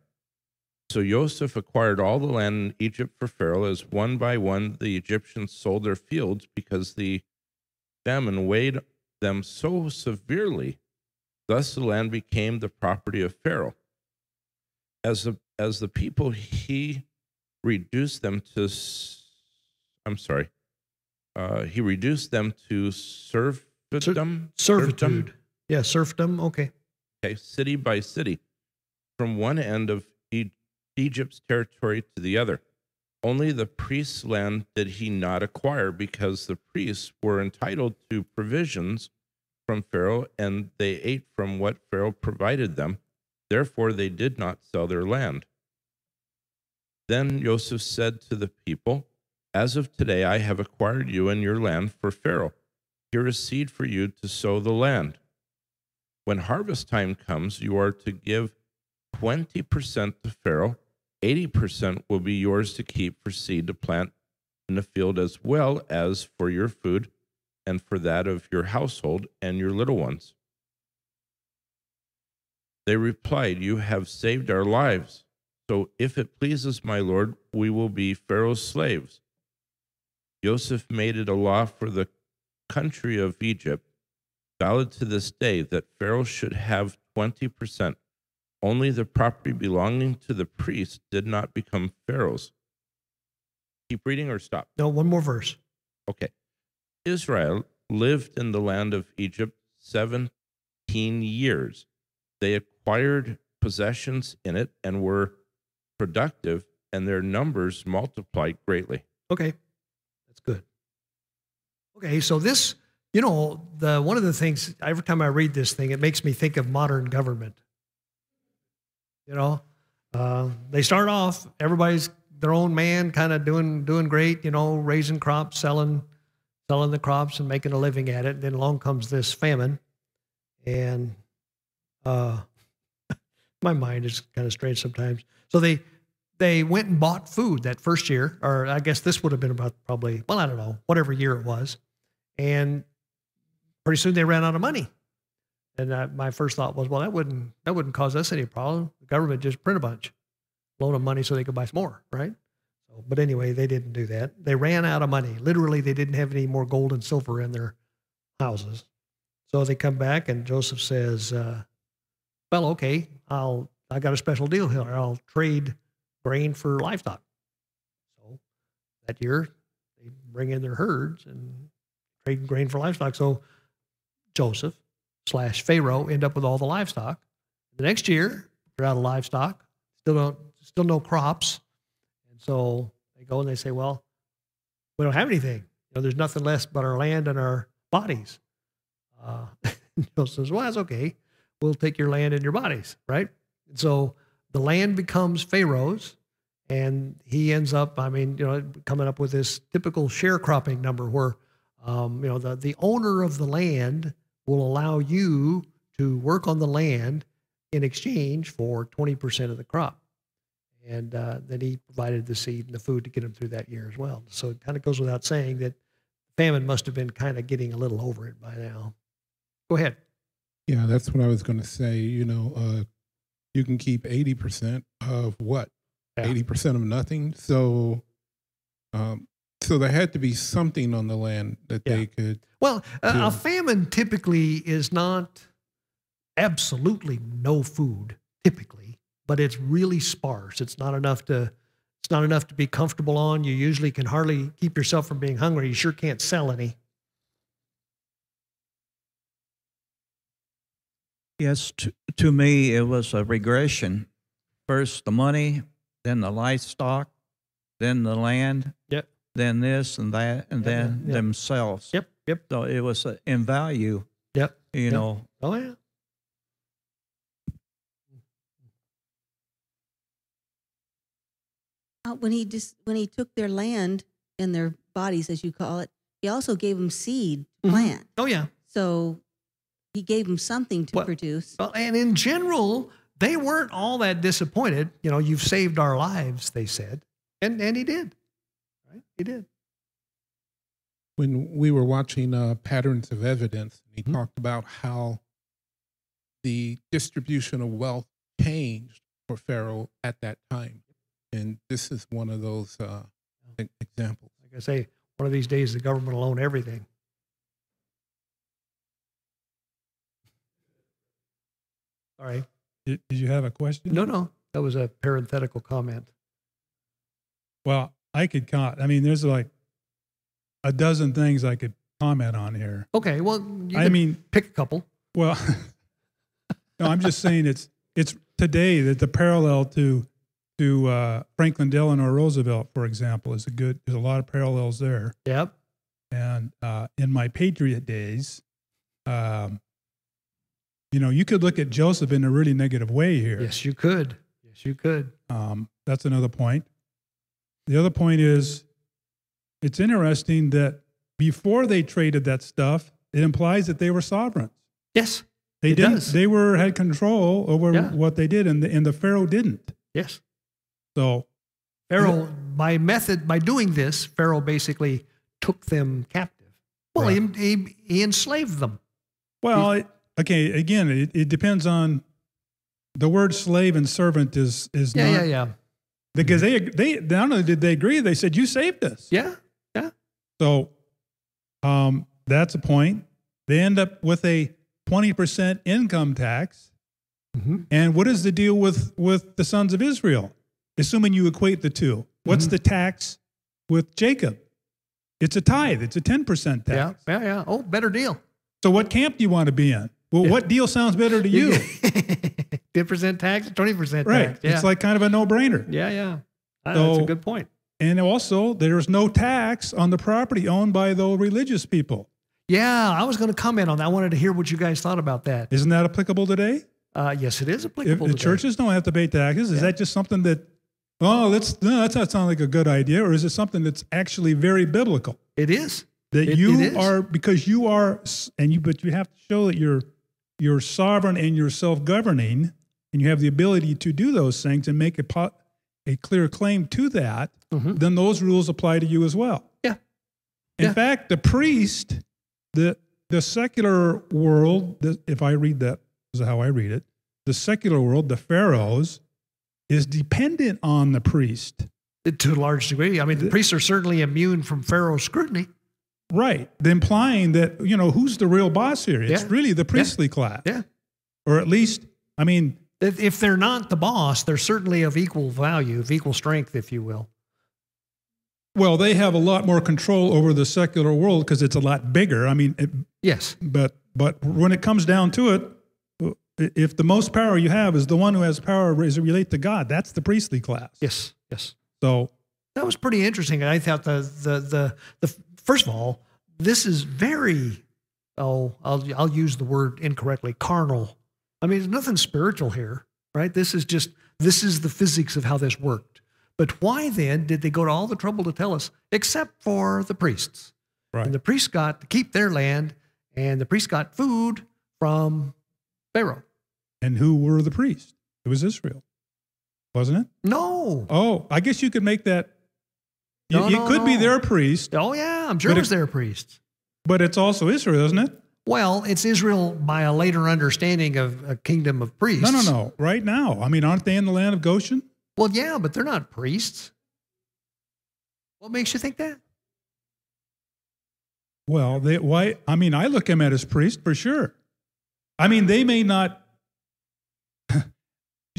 So Joseph acquired all the land in Egypt for Pharaoh, as one by one the Egyptians sold their fields because the famine weighed them so severely. Thus the land became the property of Pharaoh. As the, as the people, he reduced them to, I'm sorry, uh, he reduced them to serfdom. Servitude. Yeah, serfdom. Okay. Okay, city by city, from one end of e- Egypt's territory to the other. Only the priest's land did he not acquire because the priests were entitled to provisions from Pharaoh and they ate from what Pharaoh provided them. Therefore, they did not sell their land. Then Joseph said to the people, As of today, I have acquired you and your land for Pharaoh. Here is seed for you to sow the land. When harvest time comes, you are to give 20% to Pharaoh 80% will be yours to keep for seed to plant in the field as well as for your food and for that of your household and your little ones. They replied, You have saved our lives. So if it pleases my Lord, we will be Pharaoh's slaves. Joseph made it a law for the country of Egypt, valid to this day, that Pharaoh should have 20% only the property belonging to the priest did not become Pharaoh's. Keep reading or stop? No, one more verse. Okay. Israel lived in the land of Egypt 17 years. They acquired possessions in it and were productive, and their numbers multiplied greatly. Okay. Okay, so this, you know, the one of the things every time I read this thing, it makes me think of modern government. You know, uh, they start off everybody's their own man, kind of doing doing great. You know, raising crops, selling selling the crops, and making a living at it. Then along comes this famine, and uh, my mind is kind of strange sometimes. So they they went and bought food that first year, or I guess this would have been about probably well, I don't know, whatever year it was, and pretty soon they ran out of money. And I, my first thought was, well, that wouldn't that wouldn't cause us any problem. The government just print a bunch, loan them money so they could buy some more, right? So, but anyway, they didn't do that. They ran out of money. Literally, they didn't have any more gold and silver in their houses. So they come back, and Joseph says, uh, "Well, okay, I'll I got a special deal here. I'll trade grain for livestock." So that year, they bring in their herds and trade grain for livestock. So Joseph slash Pharaoh end up with all the livestock. The next year, they're out of livestock, still don't, still no crops, and so they go and they say, "Well, we don't have anything. You know, there's nothing left but our land and our bodies." Uh, Joseph says, "Well, that's okay. We'll take your land and your bodies, right?" And so the land becomes Pharaoh's, and he ends up, I mean, you know, coming up with this typical sharecropping number where, um, you know, the the owner of the land will allow you to work on the land in exchange for 20% of the crop. And uh, then he provided the seed and the food to get them through that year as well. So it kind of goes without saying that famine must have been kind of getting a little over it by now. Go ahead. Yeah, that's what I was going to say. You know, uh, you can keep 80% of what? Yeah. 80% of nothing. So, um, so there had to be something on the land that Yeah. they could. Well, a, a famine typically is not absolutely no food, typically, but it's really sparse. It's not enough to. It's not enough to be comfortable on. You usually can hardly keep yourself from being hungry. You sure can't sell any. Yes, to, to me, it was a regression. First the money, then the livestock, then the land, Yep. Then this and that, and Yeah, then yeah. themselves. Yep. Yep. So it was uh, in value, Yep. you Yep. know. Oh yeah. Uh, when he just when he took their land and their bodies, as you call it, he also gave them seed to Mhm. plant. Oh yeah. So he gave them something to Well- produce. Well, and in general, they weren't all that disappointed. You know, you've saved our lives, they said, and and he did. Right? He did. when we were watching uh, Patterns of Evidence, he Mhm. talked about how the distribution of wealth changed for Pharaoh at that time. And this is one of those uh, examples. Like I say, one of these days the government will own everything. All right. Did, did you have a question? No, no. That was a parenthetical comment. Well, I could count. I mean, there's like a dozen things I could comment on here. Okay. Well, you I mean, pick a couple. well, no, I'm just saying it's it's today that the parallel to to uh, Franklin Delano Roosevelt, for example, is a good. There's a lot of parallels there. Yep. And uh, in my Patriot days, um, you know, you could look at Joseph in a really negative way here. Yes, you could. Yes, you could. Um, that's another point. The other point is it's interesting that before they traded that stuff, it implies that they were sovereigns. Yes. They didn't. does. They were had control over Yeah. what they did, and the, and the Pharaoh didn't. Yes. So Pharaoh, by method, by doing this, Pharaoh basically took them captive. Well, Right. he, he, he enslaved them. Well, it, okay. Again, it, it depends on the word slave and servant is is Yeah, not yeah, yeah. Because they they not only did they agree, they said you saved us. Yeah, yeah. So, um, that's a point. They end up with a twenty percent income tax. Mhm. And what is the deal with with the sons of Israel? Assuming you equate the two, what's Mm-hmm. the tax with Jacob? It's a tithe. It's a ten percent tax. Yeah, yeah, yeah. Oh, better deal. So, what camp do you want to be in? Well, what deal sounds better to you? 10% tax, 20% right. tax. Yeah. It's like kind of a no brainer. yeah, yeah. Ah, that's a good point. And also, there's no tax on the property owned by the religious people. Yeah, I was going to comment on that. I wanted to hear what you guys thought about that. Isn't that applicable today? Uh, yes, it is If applicable. the today. churches don't have to pay taxes, is that just something that, oh, that's no, that's not sound like a good idea, or is it something that's actually very biblical? It is. That It- you it is. are because you are, and you, but you have to show that you're you're sovereign and you're self-governing, and you have the ability to do those things and make a po- a clear claim to that. Mhm. Then those rules apply to you as well. Yeah. In Yeah. fact, the priest, the the secular world, the, if I read that, is how I read it, the secular world, the pharaohs, is dependent on the priest. To a large degree. I mean, the priests are certainly immune from Pharaoh's scrutiny. Right. Implying that, you know, who's the real boss here? It's Yeah. really the priestly class. Yeah. Or at least, I mean, If, if they're not the boss, they're certainly of equal value, of equal strength, if you will. well, they have a lot more control over the secular world because it's a lot bigger. I mean, it, Yes. but but when it comes down to it, if the most power you have is the one who has power as it relate to God, that's the priestly class. Yes. Yes. So That was pretty interesting. I thought the the the the first of all, this is very oh, I'll I'll use the word incorrectly, carnal. I mean, there's nothing spiritual here, right? This is just this is the physics of how this worked. But why then did they go to all the trouble to tell us, except for the priests? Right. And the priests got to keep their land, and the priests got food from Pharaoh. and who were the priests? It was Israel, wasn't it? No. Oh, I guess you could make that. No, it no, could be their priest, Oh yeah, I'm sure it was their priest. but it's also Israel, isn't it? Well, it's Israel by a later understanding of a kingdom of priests. No, no, no. Right now, I mean, aren't they in the land of Goshen? Well, yeah, but they're not priests. What makes you think that? Well, they why? I mean, I look them at as priests for sure. I mean, they may not.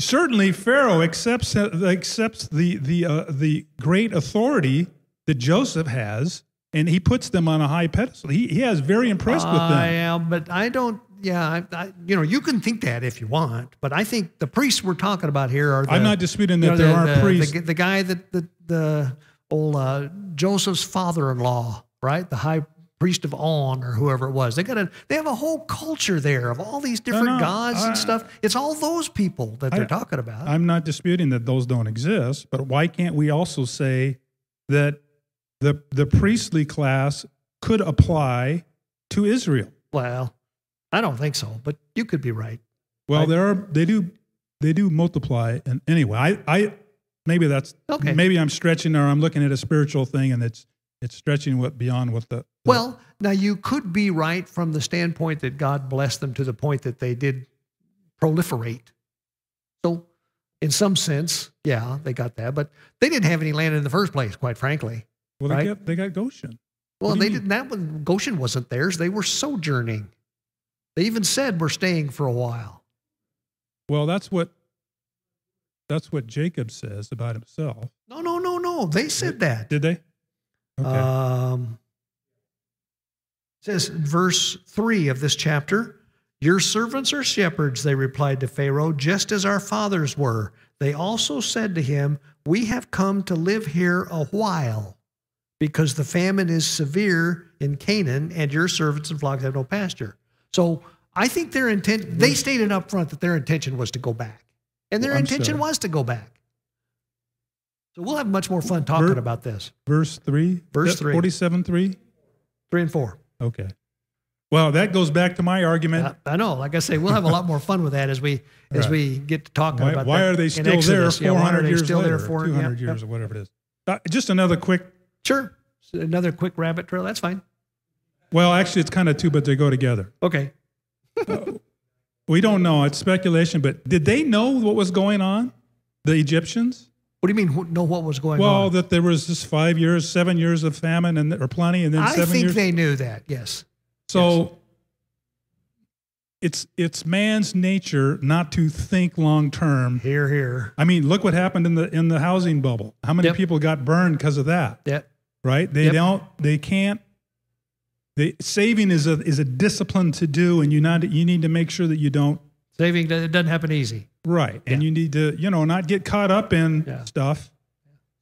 Certainly, Pharaoh accepts accepts the the uh, the great authority that Joseph has, and he puts them on a high pedestal. He he has very impressed with them. I am, but I don't. Yeah, I, I, you know, you can think that if you want, but I think the priests we're talking about here are. The, I'm not disputing you that know, there the, aren't the, priests. The, the guy that the the old uh, Joseph's father-in-law, right? The high priest of On or whoever it was. They got a they have a whole culture there of all these different no, gods I- and stuff. It's all those people that they're I- talking about. I'm not disputing that those don't exist, but why can't we also say that the the priestly class could apply to Israel? well, I don't think so, but you could be right. Well, I- there are they do they do multiply, and anyway, I I maybe that's Okay. maybe I'm stretching or I'm looking at a spiritual thing and it's it's stretching what beyond what the Well, now you could be right from the standpoint that God blessed them to the point that they did proliferate. So, in some sense, yeah, they got that, but they didn't have any land in the first place, quite frankly. well they right. got they got Goshen. Well, they mean? didn't. That one, Goshen wasn't theirs. They were sojourning. They even said we're staying for a while. Well, that's what that's what Jacob says about himself. No, no, no, no. They said that. Did they? Okay. Um, says verse 3 of this chapter, Your servants are shepherds, they replied to Pharaoh, just as our fathers were. They also said to him, We have come to live here a while, because the famine is severe in Canaan, and your servants and flocks have no pasture. So I think their intent, they mm. stated up front that their intention was to go back. And their Well, intention sorry. was to go back. So we'll have much more fun talking Ver- about this. Verse three. Verse three. Forty-seven three. Three and four. Okay. Well, that goes back to my argument. I I know. Like I say, we'll have a lot more fun with that as we as Right. we get to talking why about why that are they still there Exodus. Yeah, four hundred they years still later? there for Two yeah, hundred yeah. years or whatever it is. Uh, just another quick. Sure. Another quick rabbit trail. That's fine. Well, actually, it's kind of two, but they go together. Okay. We don't know. It's speculation, but did they know what was going on? The Egyptians? What do you mean? wh- Know what was going Well, on? Well, that there was just five years, seven years of famine, and or plenty, and then I seven think years. they knew that. Yes. so it's it's man's nature not to think long term. Here, here. I mean, look what happened in the in the housing bubble. How many Yep. people got burned because of that? Yeah. Right? They Yep. don't. They can't. They, saving is a is a discipline to do, and you not you need to make sure that you don't Saving it doesn't happen easy. Right, and Yeah. you need to, you know, not get caught up in Yeah. stuff.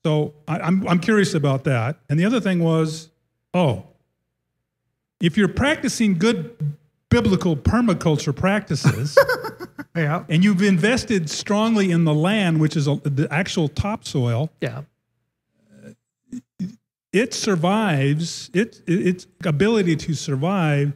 So I, I'm I'm curious about that. And the other thing was, oh, if you're practicing good biblical permaculture practices, Yeah. and you've invested strongly in the land, which is a, the actual topsoil, Yeah. it survives. It, it its ability to survive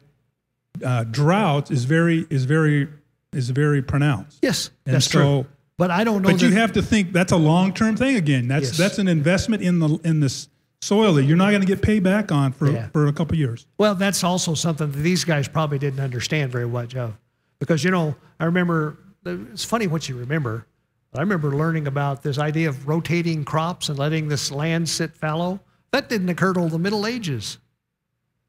uh, drought is very is very is very pronounced. Yes. And That's so, true. But I don't know. But you have to think that's a long term thing again. That's Yes. that's an investment in the in this soil that you're not going to get payback on for Yeah. for a couple years. Well, that's also something that these guys probably didn't understand very well, Joe, Because, you know, I remember, it's funny what you remember. but I remember learning about this idea of rotating crops and letting this land sit fallow. That didn't occur till the Middle Ages.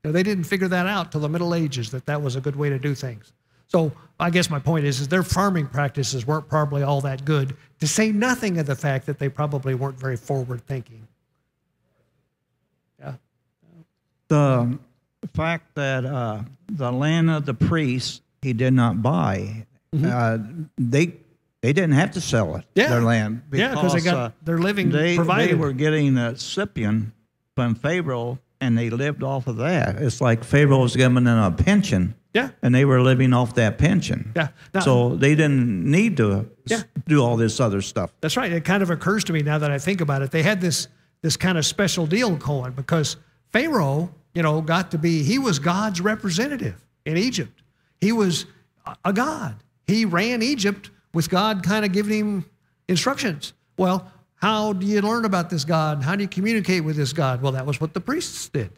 You know, they didn't figure that out till the Middle Ages, that that was a good way to do things. So I guess my point is, is their farming practices weren't probably all that good, to say nothing of the fact that they probably weren't very forward thinking. Yeah. The fact that uh, the land of the priests he did not buy, uh, they they didn't have to sell it, Yeah. their land. Yeah, 'cause they got uh, their living they, They provided. were getting a stipend from Pharaoh, and they lived off of that. It's like Pharaoh was giving them a pension, Yeah. and they were living off that pension. Yeah. Now- so they didn't need to Yeah. do all this other stuff. That's right. It kind of occurs to me now that I think about it. They had this this kind of special deal going because Pharaoh, you know, got to be he was God's representative in Egypt. He was a- a god. He ran Egypt with God kind of giving him instructions. Well, how do you learn about this God? How do you communicate with this God? Well, that was what the priests did.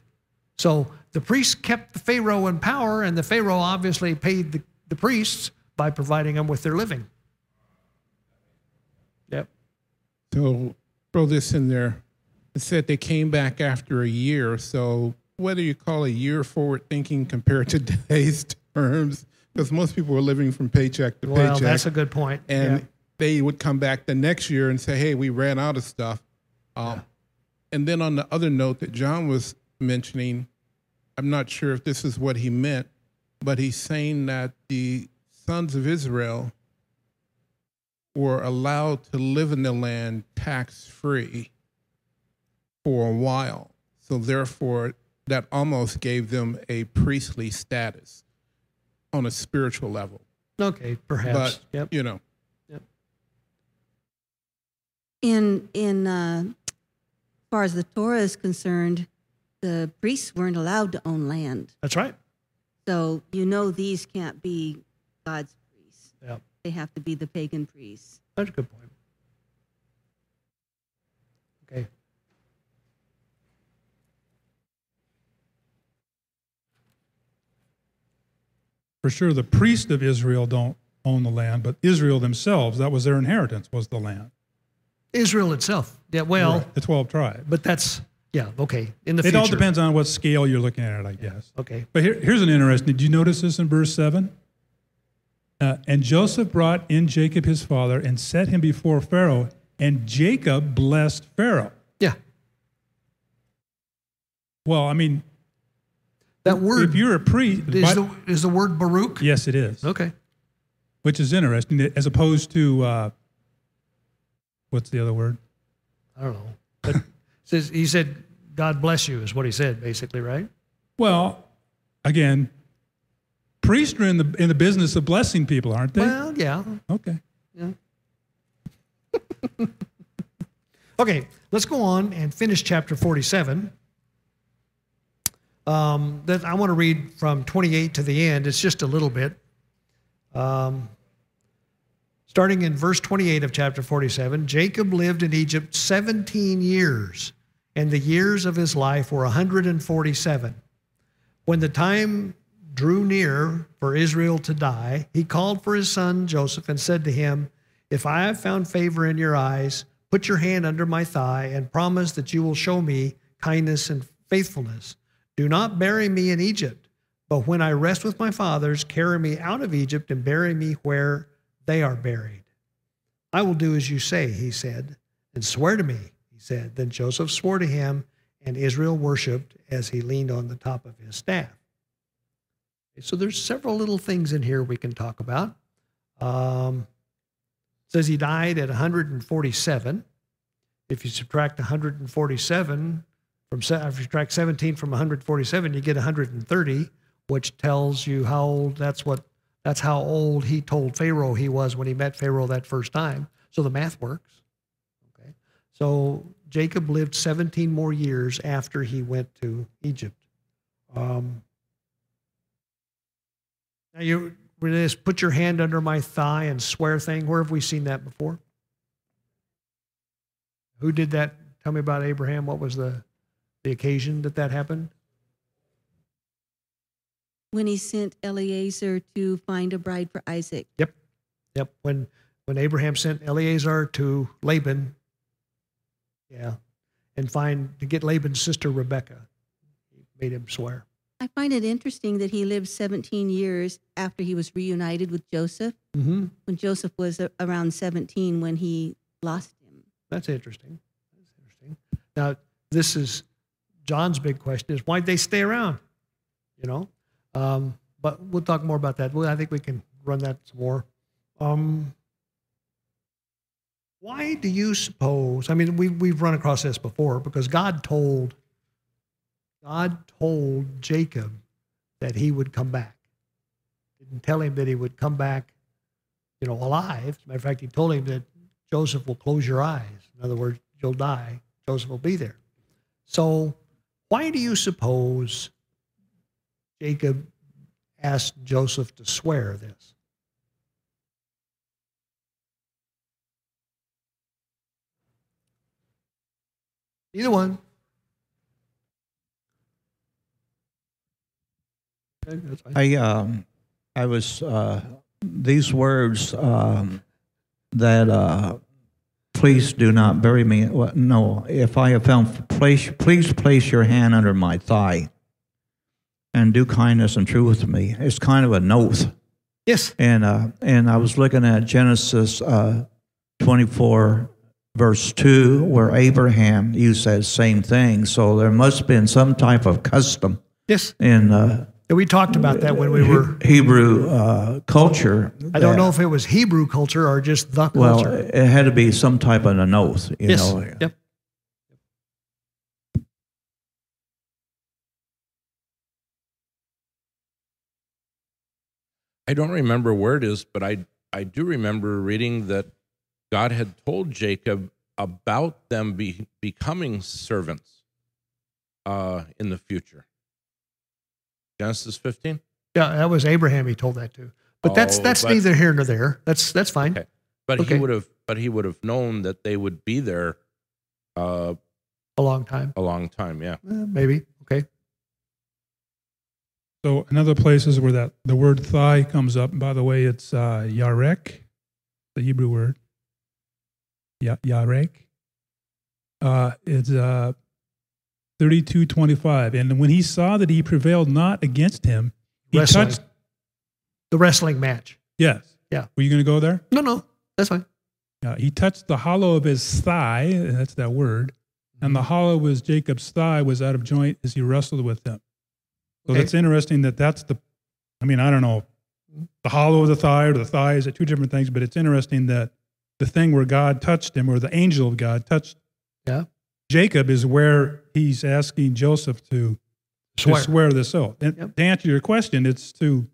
So the priests kept the Pharaoh in power, and the Pharaoh obviously paid the, the priests by providing them with their living. Yep. So throw this in there. It said they came back after a year. So whether you call a year forward thinking compared to today's terms, because most people are living from paycheck to Well, paycheck. that's a good point. and Yeah. They would come back the next year and say, "Hey, we ran out of stuff." Um, And then on the other note that John was mentioning, I'm not sure if this is what he meant, but he's saying that the sons of Israel were allowed to live in the land tax free for a while. So therefore, that almost gave them a priestly status on a spiritual level. Okay, perhaps. But yep. you know, in in uh, far as the Torah is concerned, the priests weren't allowed to own land. That's right. So you know these can't be God's priests. Yep. They have to be the pagan priests. That's a good point. Okay. For sure, the priests of Israel don't own the land, but Israel themselves, that was their inheritance, was the land. Israel itself. Yeah, well, The 12 tribes. but that's, yeah, okay. In the It future. all depends on what scale you're looking at it, I guess. Okay. But here, here's an interesting. Did you notice this in verse seven? Uh, and Joseph brought in Jacob his father and set him before Pharaoh, and Jacob blessed Pharaoh. Yeah. Well, I mean, That word if you're a priest, is but- the is the word Baruch? yes, it is. Okay. Which is interesting, as opposed to uh, what's the other word? I don't know. But says he said, God bless you is what he said, basically, right? Well, again, priests are in the in the business of blessing people, aren't they? Well, yeah. okay. Okay, let's go on and finish chapter 47. Um, that I want to read from 28 to the end. It's just a little bit. Um, starting in verse 28 of chapter 47, Jacob lived in Egypt 17 years, and the years of his life were 147. When the time drew near for Israel to die, he called for his son Joseph and said to him, If I have found favor in your eyes, put your hand under my thigh and promise that you will show me kindness and faithfulness. Do not bury me in Egypt, but when I rest with my fathers, carry me out of Egypt and bury me where they are buried. I will do as you say, he said, and swear to me, he said. Then Joseph swore to him, and Israel worshiped as he leaned on the top of his staff. So there's several little things in here we can talk about. Um, says he died at 147. If you subtract 147 from if you subtract 17 from 147, you get 130, which tells you how old. That's what. That's how old he told Pharaoh he was when he met Pharaoh that first time. So the math works. Okay. So Jacob lived 17 more years after he went to Egypt. Um, now you this put your hand under my thigh and swear thing. Where have we seen that before? Who did that? Tell me about Abraham. What was the the occasion that that happened? When he sent Eliezer to find a bride for Isaac. Yep. Yep. When when Abraham sent Eliezer to Laban, yeah, and find to get Laban's sister Rebecca, he made him swear. I find it interesting that he lived 17 years after he was reunited with Joseph, Mm-hmm. when Joseph was around 17 when he lost him. That's interesting. That's interesting. Now, this is John's big question: is why'd they stay around? You know, um, but we'll talk more about that. Well, I think we can run that some more. Um, why do you suppose? I mean, we we've run across this before because God told God told Jacob that he would come back. Didn't tell him that he would come back, you know, alive. Matter of fact, he told him that Joseph will close your eyes. In other words, you'll die. Joseph will be there. So, why do you suppose Jacob asked Joseph to swear this? Either one. I um, I was uh, these words um, that uh, please do not bury me. No, if I have found place, please place your hand under my thigh and do kindness and truth to me. It's kind of an oath. Yes. And uh, and I was looking at Genesis uh, 24, verse 2, where Abraham used that same thing. So there must have been some type of custom Yes. in uh, And we talked about that when we were. Hebrew uh, culture. I don't that- know if it was Hebrew culture or just the culture. Well, it had to be some type of an oath, you yes. know. Yep. I don't remember where it is, but I I do remember reading that God had told Jacob about them be, becoming servants uh, in the future. Genesis 15. Yeah, that was Abraham. He told that to. But that's Oh, that's but- neither here nor there. That's that's fine. Okay. But Okay. he would have but he would have known that they would be there uh, A long time, a long time. Yeah. Eh, maybe. So in other places where that the word thigh comes up, by the way, it's uh, yarek, the Hebrew word. Ya, yarek. Uh, it's uh, 3225. And when he saw that he prevailed not against him, he Wrestling. touched. The wrestling match. Yes. Yeah. Were you going to go there? No, no, that's fine. Uh, he touched the hollow of his thigh. That's that word. And Mm-hmm. the hollow of his Jacob's thigh was out of joint as he wrestled with him. So Okay. that's interesting that that's the, I mean, I don't know, the hollow of the thigh or the thigh is two different things, but it's interesting that the thing where God touched him or the angel of God touched Yeah. Jacob is where he's asking Joseph to Swear. to swear this oath. And Yep. to answer your question, it's to,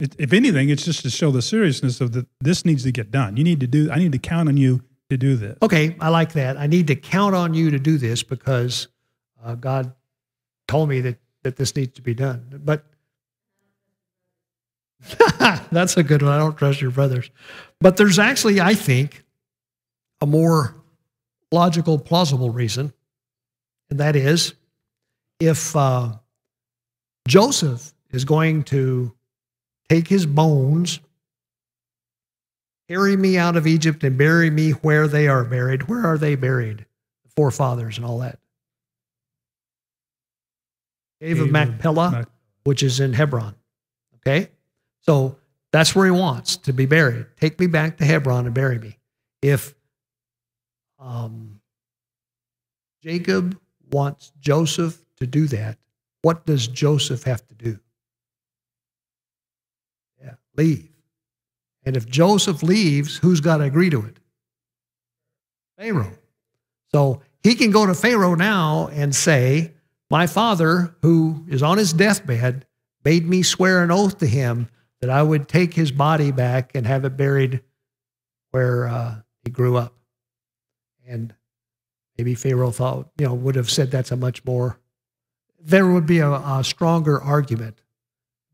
it, if anything, it's just to show the seriousness of the, this needs to get done. You need to do, I need to count on you to do this. Okay, I like that. I need to count on you to do this because uh, God told me that, that this needs to be done. But that's a good one. I don't trust your brothers. But there's actually, I think, a more logical, plausible reason, and that is if uh, Joseph is going to take his bones Carry me out of Egypt and bury me where they are buried. Where are they buried? The forefathers and all that. Cave of Machpelah, Mac- which is in Hebron. Okay? So that's where he wants to be buried. Take me back to Hebron and bury me. If um, Jacob wants Joseph to do that, what does Joseph have to do? Yeah, leave. And if Joseph leaves, who's got to agree to it? Pharaoh. So he can go to Pharaoh now and say, My father, who is on his deathbed, made me swear an oath to him that I would take his body back and have it buried where uh, he grew up. And maybe Pharaoh thought, you know, would have said that's a much more, there would be a, a stronger argument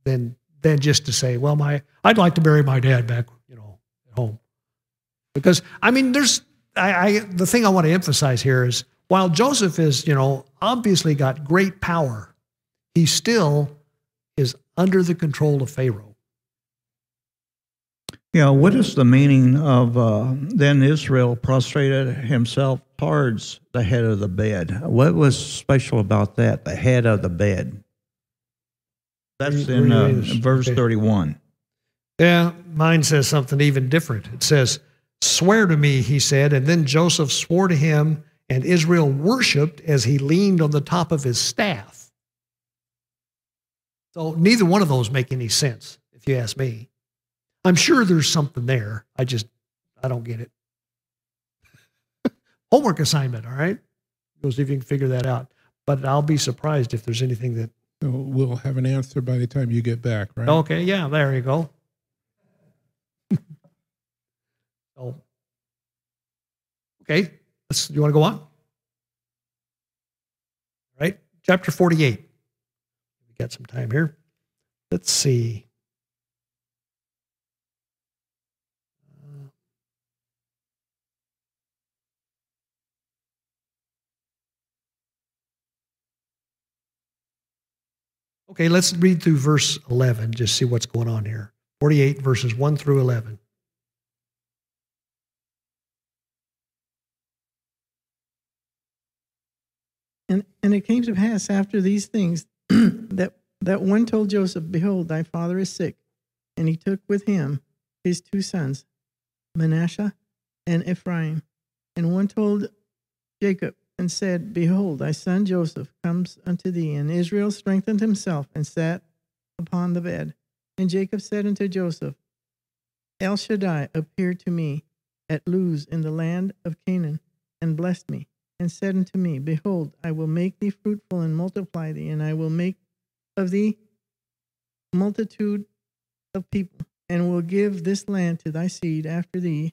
than than just to say, well, my I'd like to bury my dad back, you know, at home. Because I mean, there's I, I the thing I want to emphasize here is while Joseph is, you know, obviously got great power, he still is under the control of Pharaoh. Yeah, what is the meaning of uh, then Israel prostrated himself towards the head of the bed? What was special about that, the head of the bed? That's in uh, verse 31. Yeah, mine says something even different. It says, Swear to me, he said. And then Joseph swore to him, and Israel worshiped as he leaned on the top of his staff. So neither one of those make any sense, if you ask me. I'm sure there's something there. I just, I don't get it. Homework assignment, all right? Go see if you can figure that out. But I'll be surprised if there's anything that, So we'll have an answer by the time you get back, right? okay, yeah, there you go. so, okay, let's, you want to go on? Right, chapter 48. We got some time here. Let's see. Okay, let's read through verse 11, just see what's going on here. 48 verses 1 through 11. And and it came to pass after these things that that one told Joseph, Behold, thy father is sick. And he took with him his two sons, Manasseh and Ephraim. And one told Jacob and said, Behold, thy son Joseph comes unto thee. And Israel strengthened himself and sat upon the bed. And Jacob said unto Joseph, El Shaddai appeared to me at Luz in the land of Canaan and blessed me and said unto me, Behold, I will make thee fruitful and multiply thee, and I will make of thee multitude of people, and will give this land to thy seed after thee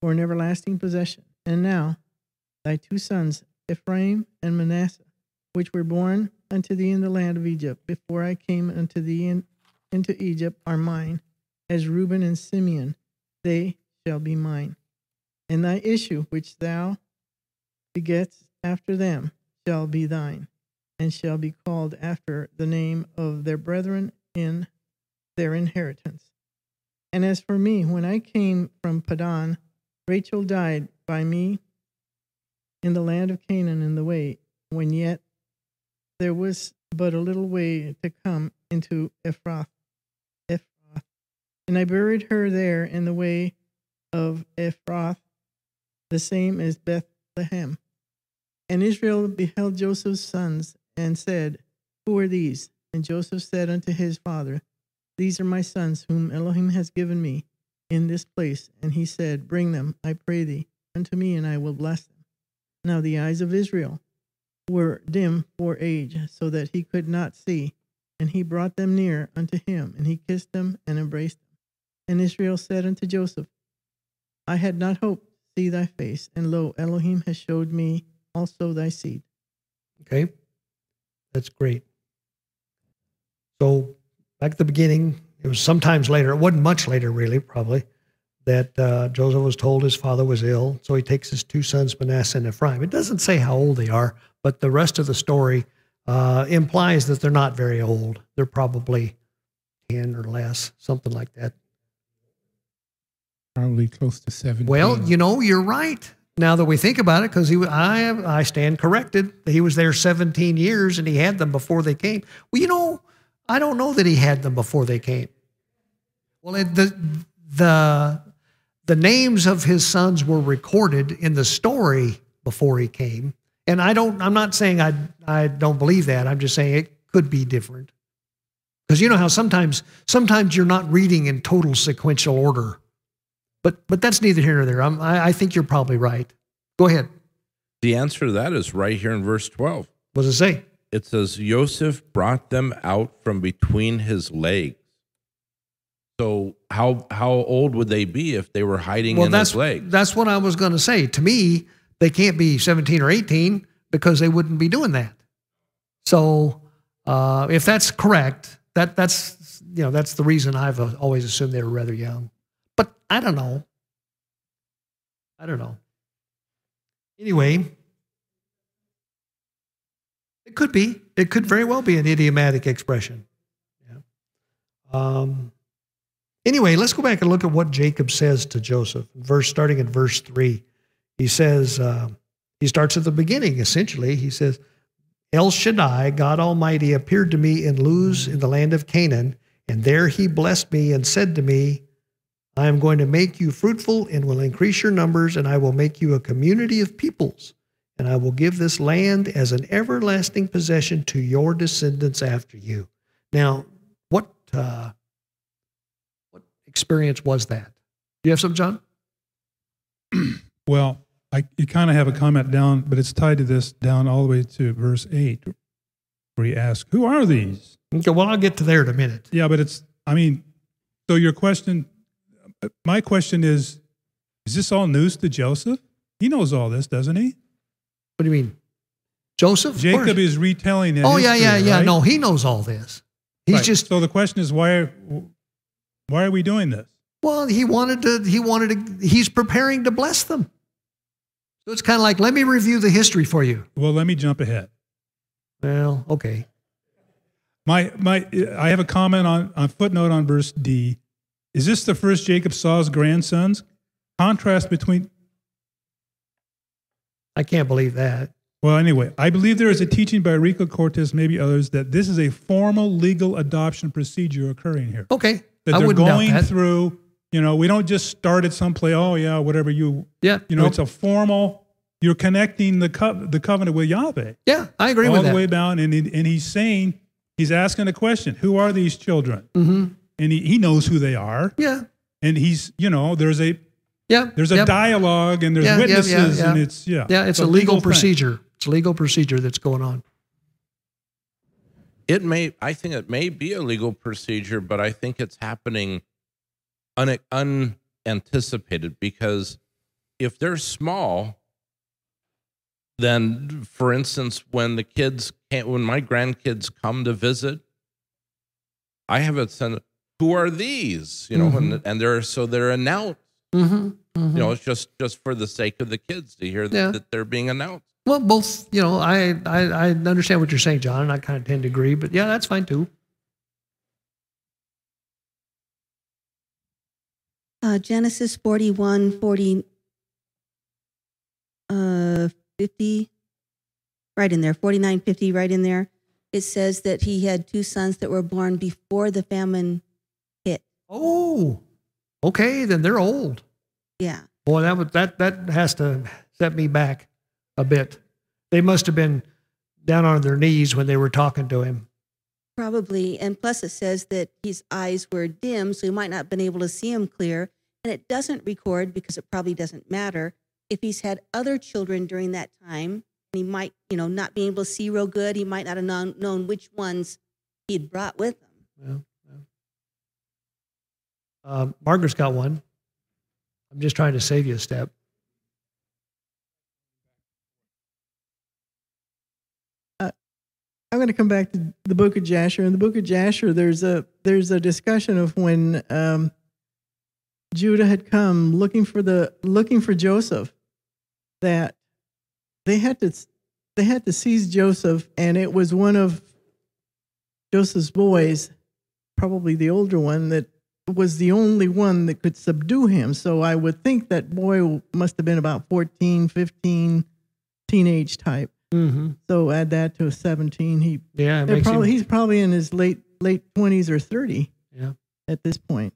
for an everlasting possession. And now thy two sons, Ephraim and Manasseh, which were born unto thee in the land of Egypt, before I came unto thee in, into Egypt, are mine, as Reuben and Simeon, they shall be mine. And thy issue, which thou begets after them shall be thine, and shall be called after the name of their brethren in their inheritance. And as for me, when I came from Padan, Rachel died by me in the land of Canaan in the way, when yet there was but a little way to come into Ephrath. Ephrath. And I buried her there in the way of Ephrath, the same as Bethlehem. And Israel beheld Joseph's sons and said, Who are these? And Joseph said unto his father, These are my sons, whom Elohim has given me in this place. And he said, Bring them, I pray thee, unto me, and I will bless them. Now the eyes of Israel were dim for age, so that he could not see. And he brought them near unto him, and he kissed them and embraced them. And Israel said unto Joseph, I had not hoped see thy face, and lo, Elohim has showed me also thy seed. Okay, that's great. So, back at the beginning, it was sometimes later, it wasn't much later, really, probably, that uh, Joseph was told his father was ill. So he takes his two sons, Manasseh and Ephraim. It doesn't say how old they are, but the rest of the story uh, implies that they're not very old. They're probably 10 or less, something like that. Probably close to 17. Well, you know, you're right. Now that we think about it, because he, I, I stand corrected. He was there 17 years and he had them before they came. Well, you know, I don't know that he had them before they came. Well, it, the the the names of his sons were recorded in the story before he came, and I don't. I'm not saying I I don't believe that. I'm just saying it could be different. Because you know how sometimes sometimes you're not reading in total sequential order. But but that's neither here nor there. I'm, I, I think you're probably right. Go ahead. The answer to that is right here in verse 12. What does it say? It says, Joseph brought them out from between his legs. So how how old would they be if they were hiding in that's his legs? that's what I was going to say. To me, they can't be 17 or 18 because they wouldn't be doing that. So uh, if that's correct, that that's you know that's the reason I've uh, always assumed they were rather young. But I don't know. I don't know. Anyway, it could be. It could very well be an idiomatic expression. Yeah. Um, anyway, let's go back and look at what Jacob says to Joseph. Verse starting at verse three, he says uh, he starts at the beginning. Essentially, he says, "El Shaddai, God Almighty, appeared to me in Luz in the land of Canaan, and there He blessed me and said to me." I am going to make you fruitful and will increase your numbers, and I will make you a community of peoples and I will give this land as an everlasting possession to your descendants after you. Now, what uh, what experience was that? Do you have some, John? Well, I you kind of have a comment down, but it's tied to this down all the way to verse eight, where he asks, "Who are these?" Okay, well, I'll get to there in a minute. Yeah, but it's. I mean, so your question, my question is, is this all news to Joseph? He knows all this, doesn't he? What do you mean, Joseph? Jacob is retelling it. Oh yeah, yeah, yeah. No, he knows all this. He's just so the question is why why are we doing this? well. He wanted to. He wanted to. He's preparing to bless them. So it's kind of like, let me review the history for you. Well, let me jump ahead. Well, okay. My my I have a comment on on footnote on verse D. Is this the first Jacob saw his grandsons? Contrast between I can't believe that. well, anyway, I believe there is a teaching by Rico Cortes, maybe others, that this is a formal legal adoption procedure occurring here. Okay, That I they're going that. through, you know, we don't just start at some place, oh yeah, whatever you Yeah, you know, nope. it's a formal you're connecting the co- the covenant with Yahweh. yeah, I agree all with that. All the way down, and he, and he's saying he's asking a question: Who are these children? hmm And he, he knows who they are, Yeah, and he's you know there's a yeah. there's a yep. dialogue and there's Yeah, yeah, yeah, witnesses and it's yeah Yeah, it's a legal, thing. procedure. It's a legal procedure that's going on. It may, I think it may be a legal procedure, but I think it's happening un, unanticipated because if they're small, then for instance, when the kids can't, when my grandkids come to visit, I have it sent, who are these? You know, mm -hmm. and, mm-hmm. and they're so they're announced. Mm -hmm. You know, it's just just for the sake of the kids to hear that, yeah. that they're being announced. Well, both. You know, I, I I understand what you're saying, John, and I kind of tend to agree. But yeah, that's fine too. Uh, Genesis 41, 40, uh, 50, right in there, 49, 50, right in there. It says that he had two sons that were born before the famine Oh, okay, then they're old. Yeah. Boy, that would that that has to set me back a bit. They must have been down on their knees when they were talking to him. Probably. And plus, it says that his eyes were dim, so he might not have been able to see him clear. And it doesn't record because it probably doesn't matter. If he's had other children during that time, he might, you know, not be able to see real good. He might not have known, known which ones he'd brought with him. Well. Um, Margaret's got one. I'm just trying to save you a step. I'm going to come back to the book of Jasher. In the book of Jasher, there's a there's a discussion of when um, Judah had come looking for the looking for Joseph, that they had to they had to seize Joseph, and it was one of Joseph's boys, probably the older one, that was the only one that could subdue him. So I would think that boy must have been about 14, 15, teenage type. Mm-hmm. So add that to a 17. He Yeah, makes probably, him, he's probably in his late late 20s or 30 yeah. at this point.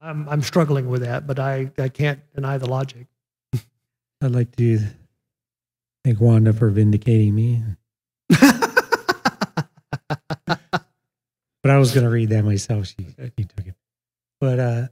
I'm I'm struggling with that, but I I can't deny the logic. I'd like to thank Wanda for vindicating me. but I was going to read that myself. She, she took it. But uh,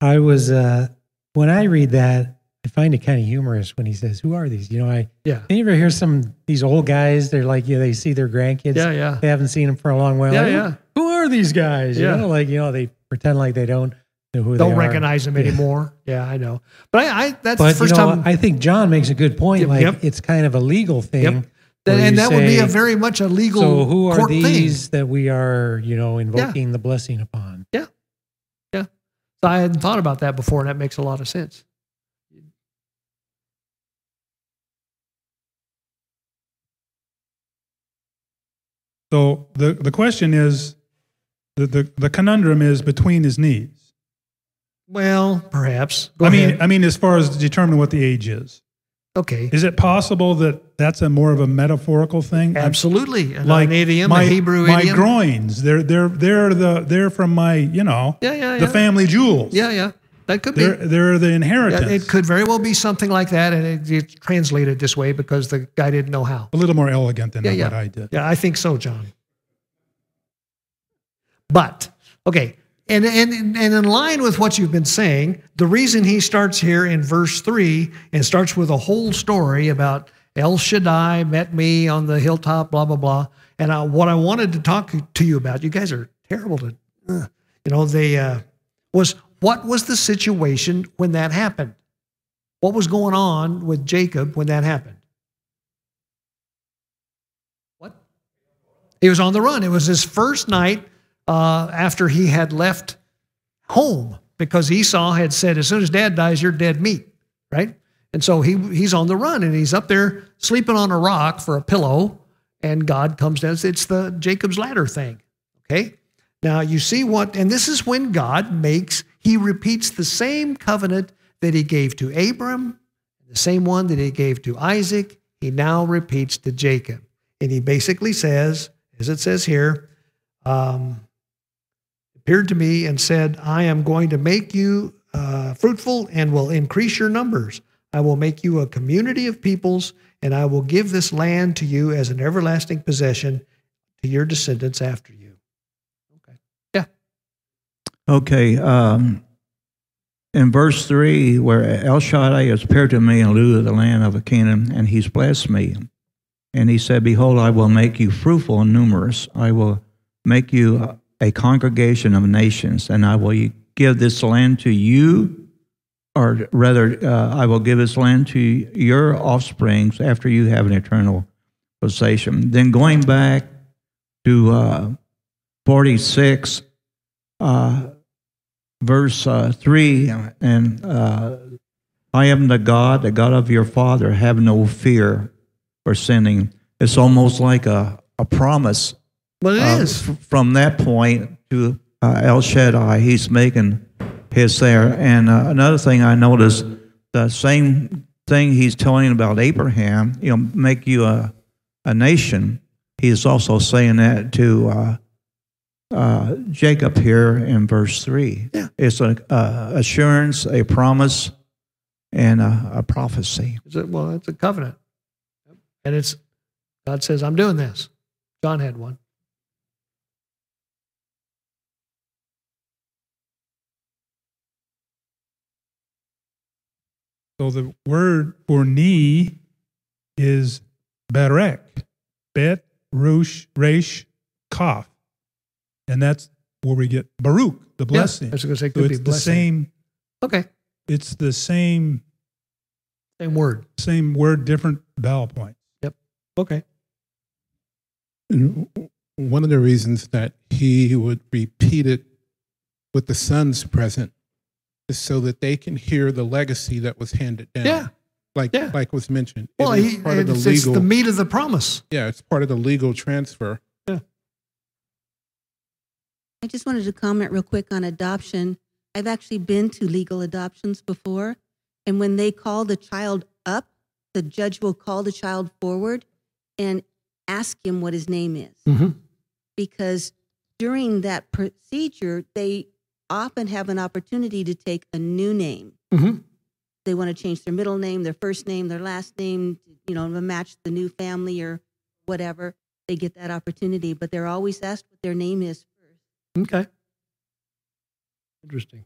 I was, uh, when I read that, I find it kind of humorous when he says, Who are these? You know, I, Yeah. you ever hear some, these old guys, they're like, you know, they see their grandkids. Yeah, yeah. They haven't seen them for a long while. Yeah, Like, yeah. Who are these guys? You Yeah. know, like, you know, they pretend like they don't know who they Don't recognize Yeah. anymore. Yeah, I know. But I, I that's But the first you know, time. I think John makes a good point. Yep, like yep. it's kind of a legal thing. Yep. Where and you that would be a very much a legal So who are court these that we are, you know, invoking the blessing upon? Yeah, Yeah. So I hadn't thought about that before, and that makes a lot of sense. So the, the question is, the, the, the conundrum is between his knees. Well, perhaps. Go I mean, ahead. I mean, as far as determining what the age is, okay. is it possible that that's a more of a metaphorical thing? Absolutely. An, like an idiom, my, Hebrew my idiom. groins. They're they're they're the they're from my you know Yeah, yeah, the yeah. family jewels. Yeah, yeah. That could be. They're they're the Yeah, inheritance. it could very well be something like that, and it, it's translated this way because the guy didn't know how. a little more elegant than Yeah, what. I did. Yeah, I think so, John. But okay, and and and in line with what you've been saying, the reason he starts here in verse three and starts with a whole story about El Shaddai met me on the hilltop, blah blah blah. And I, what I wanted to talk to you about, you guys are terrible to, uh, you know, they uh, was what was the situation when that happened? What was going on with Jacob when that happened? What? He was on the run. It was his first night uh, after he had left home because Esau had said, as soon as dad dies, you're dead meat, right? And so he, he's on the run and he's up there sleeping on a rock for a pillow, and God comes down. It's the Jacob's ladder thing, okay? Now you see what, and this is when God makes, he repeats the same covenant that he gave to Abram, the same one that he gave to Isaac, he now repeats to Jacob. And he basically says, as it says here, um, appeared to me and said, I am going to make you uh, fruitful and will increase your numbers. I will make you a community of peoples, and I will give this land to you as an everlasting possession to your descendants after you. Okay. Yeah. Okay. Um, in verse 3, where El Shaddai has appeared to me in Luz of the land of Canaan, and he's blessed me. And he said, Behold, I will make you fruitful and numerous. I will make you a congregation of nations, and I will give this land to you, or rather, uh, I will give this land to your offsprings after you have an eternal possession. Then going back to uh, 46, uh, verse uh, 3 and uh, i am the god the god of your father have no fear for sinning it's almost like a, a promise But it uh, is. from that point to uh, El Shaddai, he's making his there. And uh, another thing I noticed, the same thing he's telling about Abraham, you know, make you a, a nation. He's also saying that to uh, uh, Jacob here in verse three. Yeah. It's a uh, assurance, a promise, and a, a prophecy. It's a, well, it's a covenant. And it's, God says, I'm doing this. John had one. So the word for knee is berek, bet, rush, resh, kaf. And that's where we get Baruch, the blessing. I was going to say, so be it's the same, Okay. it's the same, Same word. same word, different vowel point. Yep. Okay. And one of the reasons that he would repeat it with the sons present is so that they can hear the legacy that was handed down. Yeah. Like Yeah. like was mentioned. Well, it is he, part of the it's, it's the meat of the promise. yeah, it's part of the legal transfer. Yeah. I just wanted to comment real quick on adoption. I've actually been to legal adoptions before, and when they call the child up, the judge will call the child forward and ask him what his name is. Mm-hmm. Because during that procedure, they often have an opportunity to take a new name. Mm-hmm. They want to change their middle name, their first name, their last name, you know, to match the new family or whatever. They get that opportunity, but they're always asked what their name is first. Okay. Interesting.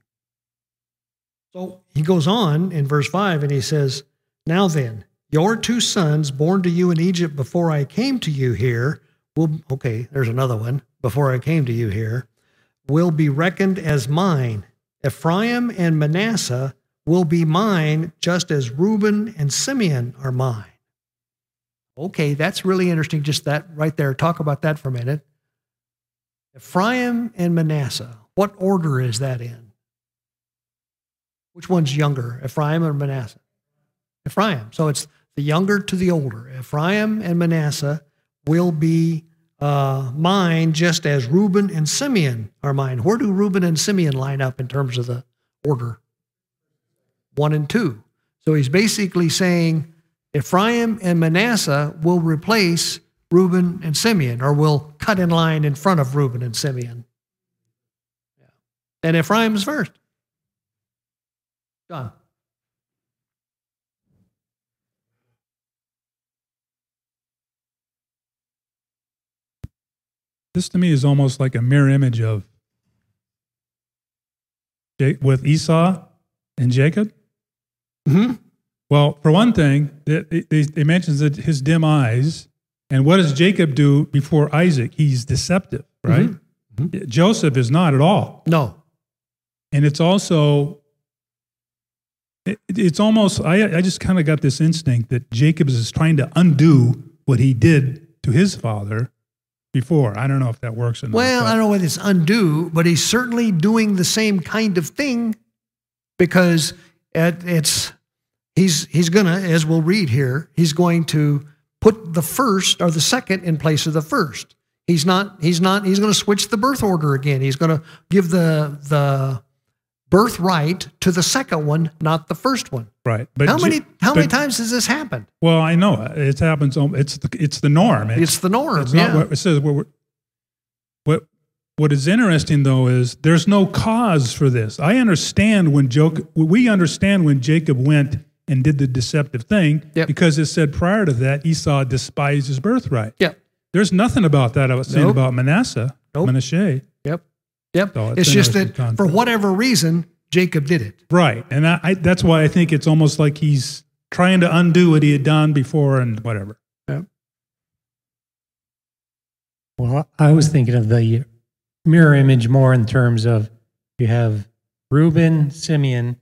So he goes on in verse 5 and he says, Now then, your two sons born to you in Egypt before I came to you here will, okay, there's another one, before I came to you here, will be reckoned as mine. Ephraim and Manasseh will be mine just as Reuben and Simeon are mine. Okay, that's really interesting. Just that right there. Talk about that for a minute. Ephraim and Manasseh. What order is that in? Which one's younger, Ephraim or Manasseh? Ephraim. So it's the younger to the older. Ephraim and Manasseh will be uh, mine just as Reuben and Simeon are mine. Where do Reuben and Simeon line up in terms of the order? One and two. So he's basically saying Ephraim and Manasseh will replace Reuben and Simeon, or will cut in line in front of Reuben and Simeon. And Ephraim's first. John. This to me is almost like a mirror image of with Esau and Jacob. Mm-hmm. Well, for one thing, it, it, it mentions that his dim eyes. And what does Jacob do before Isaac? He's deceptive, right? Joseph is not at all. No. And it's also, it, it's almost, I, I just kind of got this instinct that Jacob is trying to undo what he did to his father before. I don't know if that works or not. Well, I don't know whether it's undo, but he's certainly doing the same kind of thing because it, it's he's he's gonna, as we'll read here, he's going to put the first or the second in place of the first. He's not he's not he's going to switch the birth order again. He's going to give the the birthright to the second one, not the first one. Right. But how many how many times has this happened? Well, I know it happens. It's the, it's the norm. It's the norm. It's yeah. not what it says. What, what what is interesting though is there's no cause for this. I understand when Joke, we understand when Jacob went and did the deceptive thing Yep. because it said prior to that Esau despised his birthright. Yep. There's nothing about that I was saying Nope. about Manasseh, Nope. Manasseh. Yep. Yep. So it's it's just that for whatever reason, Jacob did it. Right. And I, I, that's why I think it's almost like he's trying to undo what he had done before and whatever. Well, I was thinking of the mirror image more in terms of you have Reuben, Simeon,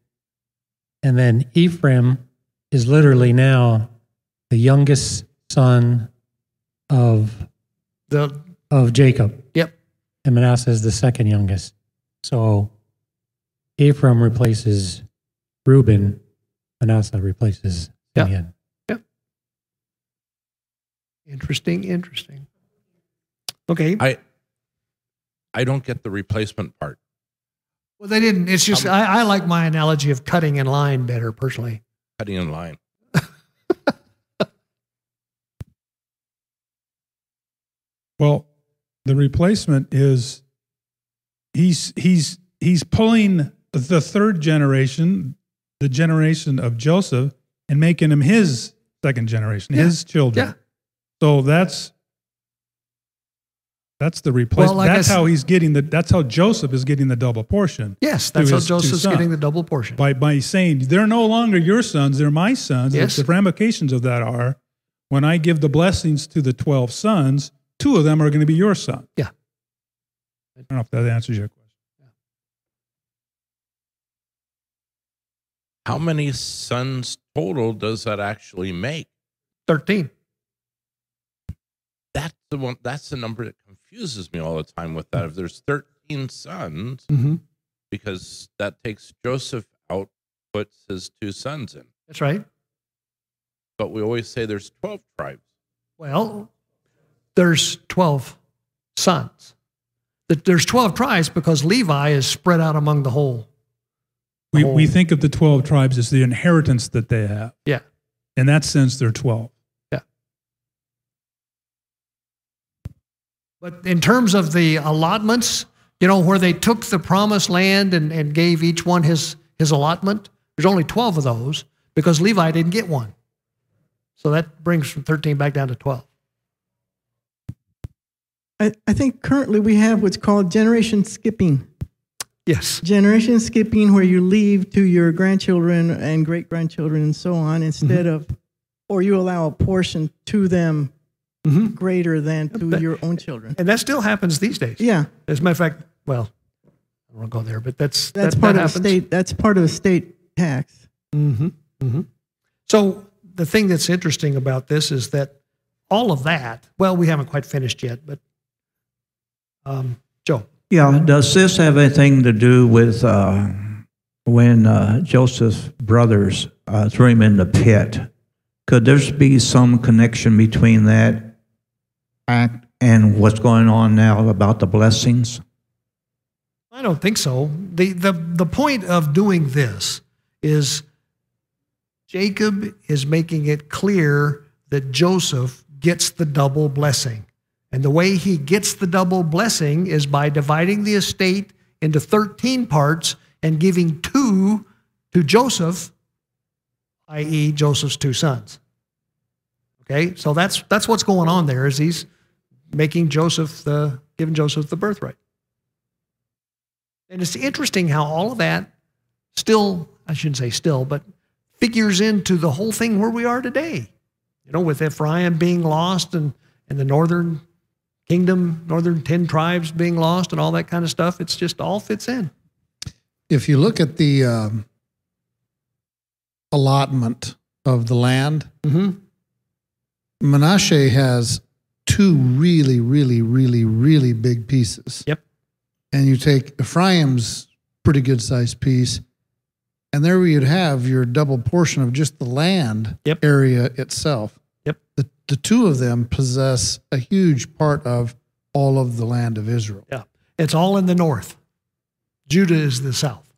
and then Ephraim is literally now the youngest son of The of Jacob, yep. and Manasseh is the second youngest. So Ephraim replaces Reuben, Manasseh replaces Yeah. Simeon. Interesting, interesting. Okay. I I don't get the replacement part. Well, they didn't. It's just, um, I, I like my analogy of cutting in line better personally. Cutting in line. Well, the replacement is he's he's he's pulling the third generation, the generation of Joseph, and making him his second generation, Yeah. his children. Yeah. So that's that's the replacement. like that's s- how he's getting the. That's how Joseph is getting the double portion Yes, that's how Joseph's getting the double portion. by by saying they're no longer your sons; they're my sons. Yes. The ramifications of that are when I give the blessings to the twelve sons, two of them are going to be your son. Yeah. I don't know if that answers your question. How many sons total does that actually make? 13. That's the one that's the number that confuses me all the time with that. If there's 13 sons, Mm-hmm. because that takes Joseph out, puts his two sons in. That's right. But we always say there's 12 tribes. Well, there's 12 sons. That There's 12 tribes because Levi is spread out among the whole. We, whole- we oh. think of the 12 tribes as the inheritance that they have. Yeah. In that sense, they're 12. Yeah. But in terms of the allotments, you know, where they took the promised land and, and gave each one his, his allotment, there's only 12 of those because Levi didn't get one. So that brings from 13 back down to 12. I, I think currently we have what's called generation skipping. Yes. Generation skipping, where you leave to your grandchildren and great grandchildren and so on, instead of, or you allow a portion to them Mhm. greater than to But- your own children. And that still happens these days. Yeah, As a matter of fact, well, I won't go there, but that's, that's that, part that of happens. the state. That's part of the state tax. Mm-hmm. Mm-hmm. So the thing that's interesting about this is that all of that, well, we haven't quite finished yet, but um. Yeah, does this have anything to do with uh, when uh, Joseph's brothers uh, threw him in the pit? Could there be some connection between that act and what's going on now about the blessings? I don't think so. The, the, the point of doing this is Jacob is making it clear that Joseph gets the double blessing. And the way he gets the double blessing is by dividing the estate into 13 parts and giving two to Joseph, i.e., Joseph's two sons. Okay, so that's that's what's going on there. Is he's making Joseph the giving Joseph the birthright. And it's interesting how all of that still, I shouldn't say still, but figures into the whole thing where we are today. You know, with Ephraim being lost and, and the northern kingdom, northern 10 tribes being lost and all that kind of stuff, it's just all fits in. If you look at the um, allotment of the land, Mm-hmm. Menashe has two really, really, really, really big pieces. Yep. And you take Ephraim's pretty good sized piece, and there you'd have your double portion of just the land Yep. area itself. The, the two of them possess a huge part of all of the land of Israel. Yeah. It's all in the north. Judah is the south.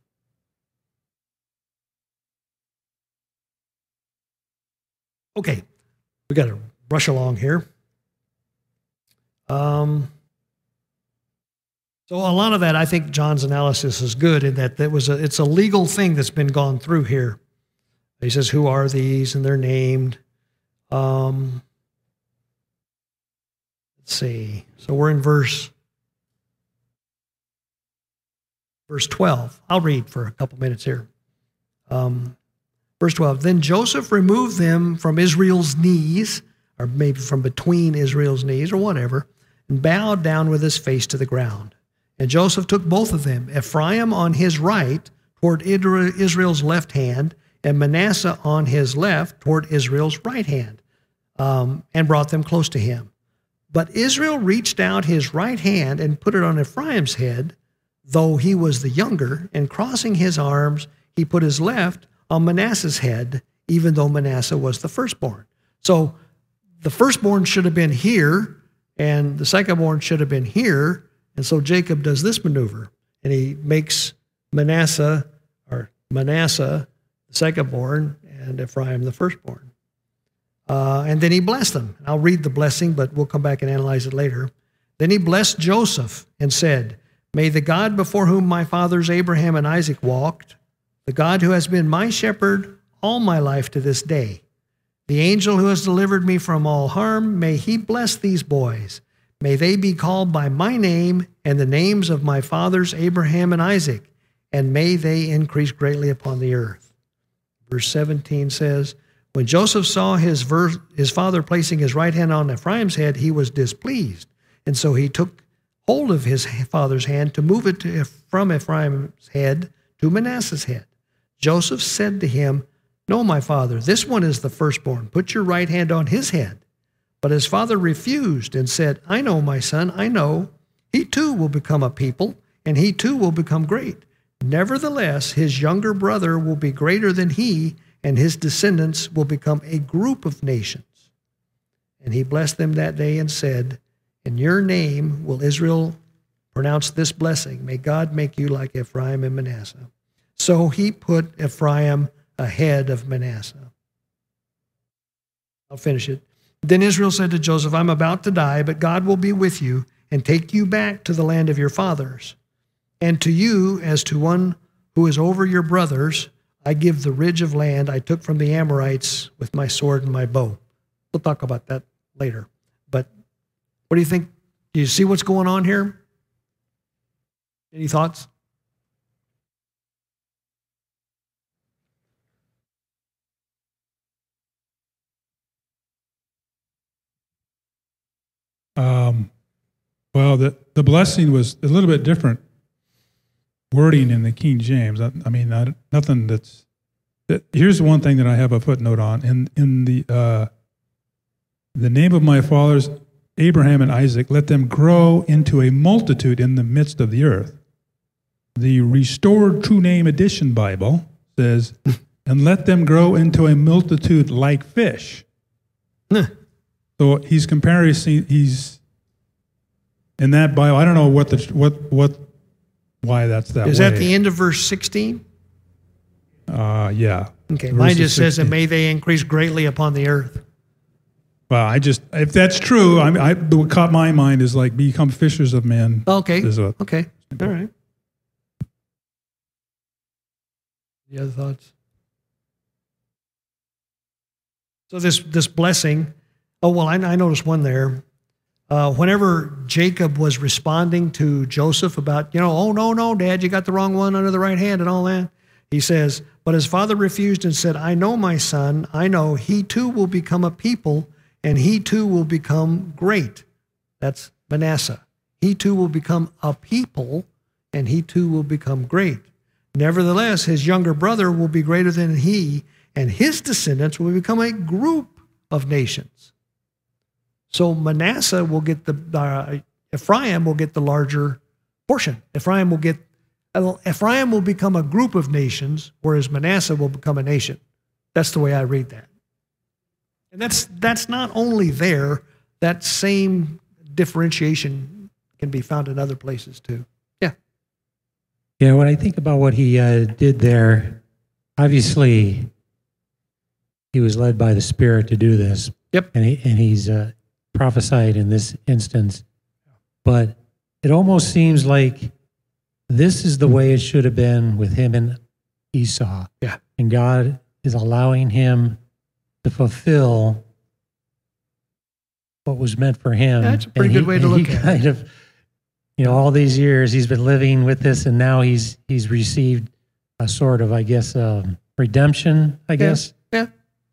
Okay, we got to rush along here. Um, so a lot of that, I think John's analysis is good in that that was a, it's a legal thing that's been gone through here. He says, "Who are these?" and they're named. Um, let's see. So we're in verse verse 12. I'll read for a couple minutes here. Um, verse 12. Then Joseph removed them from Israel's knees, or maybe from between Israel's knees, or whatever, and bowed down with his face to the ground. And Joseph took both of them, Ephraim on his right toward Israel's left hand, and Manasseh on his left toward Israel's right hand, um, and brought them close to him. But Israel reached out his right hand and put it on Ephraim's head, though he was the younger, and crossing his arms, he put his left on Manasseh's head, even though Manasseh was the firstborn. So the firstborn should have been here, and the secondborn should have been here. And so Jacob does this maneuver, and he makes Manasseh or Manasseh the secondborn and Ephraim the firstborn. Uh, and then he blessed them. I'll read the blessing, but we'll come back and analyze it later. Then he blessed Joseph and said, May the God before whom my fathers Abraham and Isaac walked, the God who has been my shepherd all my life to this day, the angel who has delivered me from all harm, may he bless these boys. May they be called by my name and the names of my fathers Abraham and Isaac, and may they increase greatly upon the earth. Verse 17 says, When Joseph saw his, his father placing his right hand on Ephraim's head, he was displeased. And so he took hold of his father's hand to move it to, from Ephraim's head to Manasseh's head. Joseph said to him, No, my father, this one is the firstborn. Put your right hand on his head. But his father refused and said, I know, my son, I know. He too will become a people, and he too will become great. Nevertheless, his younger brother will be greater than he, and his descendants will become a group of nations. And he blessed them that day and said, In your name will Israel pronounce this blessing. May God make you like Ephraim and Manasseh. So he put Ephraim ahead of Manasseh. I'll finish it. Then Israel said to Joseph, I'm about to die, but God will be with you and take you back to the land of your fathers. And to you, as to one who is over your brothers, I give the ridge of land I took from the Amorites with my sword and my bow. We'll talk about that later. But what do you think? Do you see what's going on here? Any thoughts? Um, well, the, the blessing was a little bit different wording in the King James. I, I mean, I, nothing that's. That, here's one thing that I have a footnote on in in the uh, the name of my fathers Abraham and Isaac. Let them grow into a multitude in the midst of the earth. The Restored True Name Edition Bible says, "And let them grow into a multitude like fish." So he's comparing. He's in that Bible. I don't know what the what what why that's that. Is way. that the end of verse 16? Uh, yeah. Okay, mine just says, 16. and may they increase greatly upon the earth. Well, I just if that's true, I, mean, I what caught my mind is like become fishers of men. Okay, Is what- okay, all right. Any other thoughts? So this this blessing. Oh well, I, I noticed one there. Uh, whenever Jacob was responding to Joseph about, you know, oh no no, Dad, you got the wrong one under the right hand and all that. He says, but his father refused and said, I know my son, I know he too will become a people, and he too will become great. That's Manasseh. He too will become a people, and he too will become great. Nevertheless, his younger brother will be greater than he, and his descendants will become a group of nations. So Manasseh will get the, uh, Ephraim will get the larger portion. Ephraim will get, Ephraim will become a group of nations, whereas Manasseh will become a nation. That's the way I read that. And that's, that's not only there, that same differentiation can be found in other places too. Yeah. Yeah, when I think about what he uh, did there, obviously he was led by the Spirit to do this. Yep. And he and he's uh, prophesied in this instance, but it almost seems like this is the way it should have been with him and Esau. Yeah. And God is allowing him to fulfill what was meant for him. That's a pretty And good way to look he at it. kind of, you know, all these years he's been living with this, and now he's he's received a sort of, I guess, um, redemption. I guess. Yeah.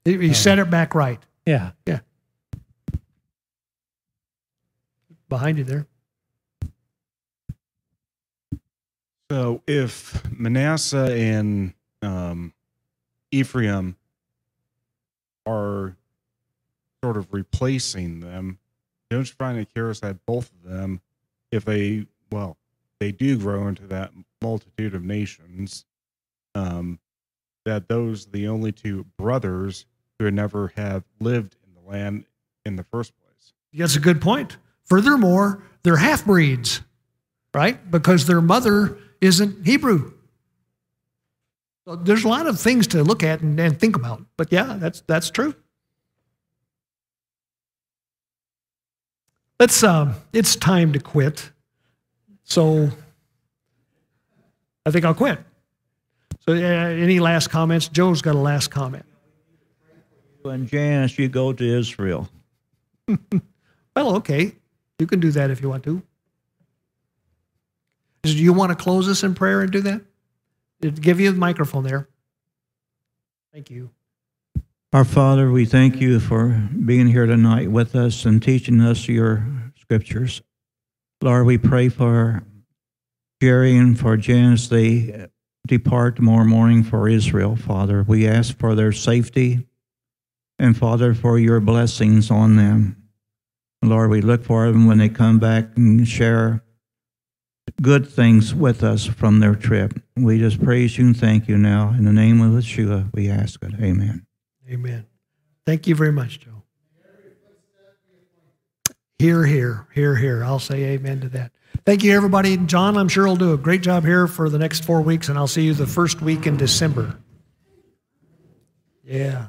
He, he set it back right Yeah. Yeah. Behind you there. So if Manasseh and um, Ephraim are sort of replacing them, don't you find it curious that both of them, if they, well, they do grow into that multitude of nations, um, that those are the only two brothers who never have lived in the land in the first place? That's a good point. Furthermore, they're half breeds, right? Because their mother isn't Hebrew. So there's a lot of things to look at and, and think about. But yeah, that's that's true. Let's um, it's time to quit. So I think I'll quit. So uh, any last comments? Joe's got a last comment. And Janice, you go to Israel. Well, okay. You can do that if you want to. Do you want to close us in prayer and do that? Give you the microphone there. Thank you. Our Father, we thank you for being here tonight with us and teaching us your scriptures. Lord, we pray for Jerry and for Janice. They depart tomorrow morning for Israel, Father. We ask for their safety and, Father, for your blessings on them. Lord, we look for them when they come back and share good things with us from their trip. We just praise you and thank you now. In the name of Yeshua, we ask it. Amen. Amen. Thank you very much, Joe. Here, here, here, here. I'll say amen to that. Thank you, everybody. John, I'm sure will do a great job here for the next four weeks, and I'll see you the first week in December. Yeah, yeah.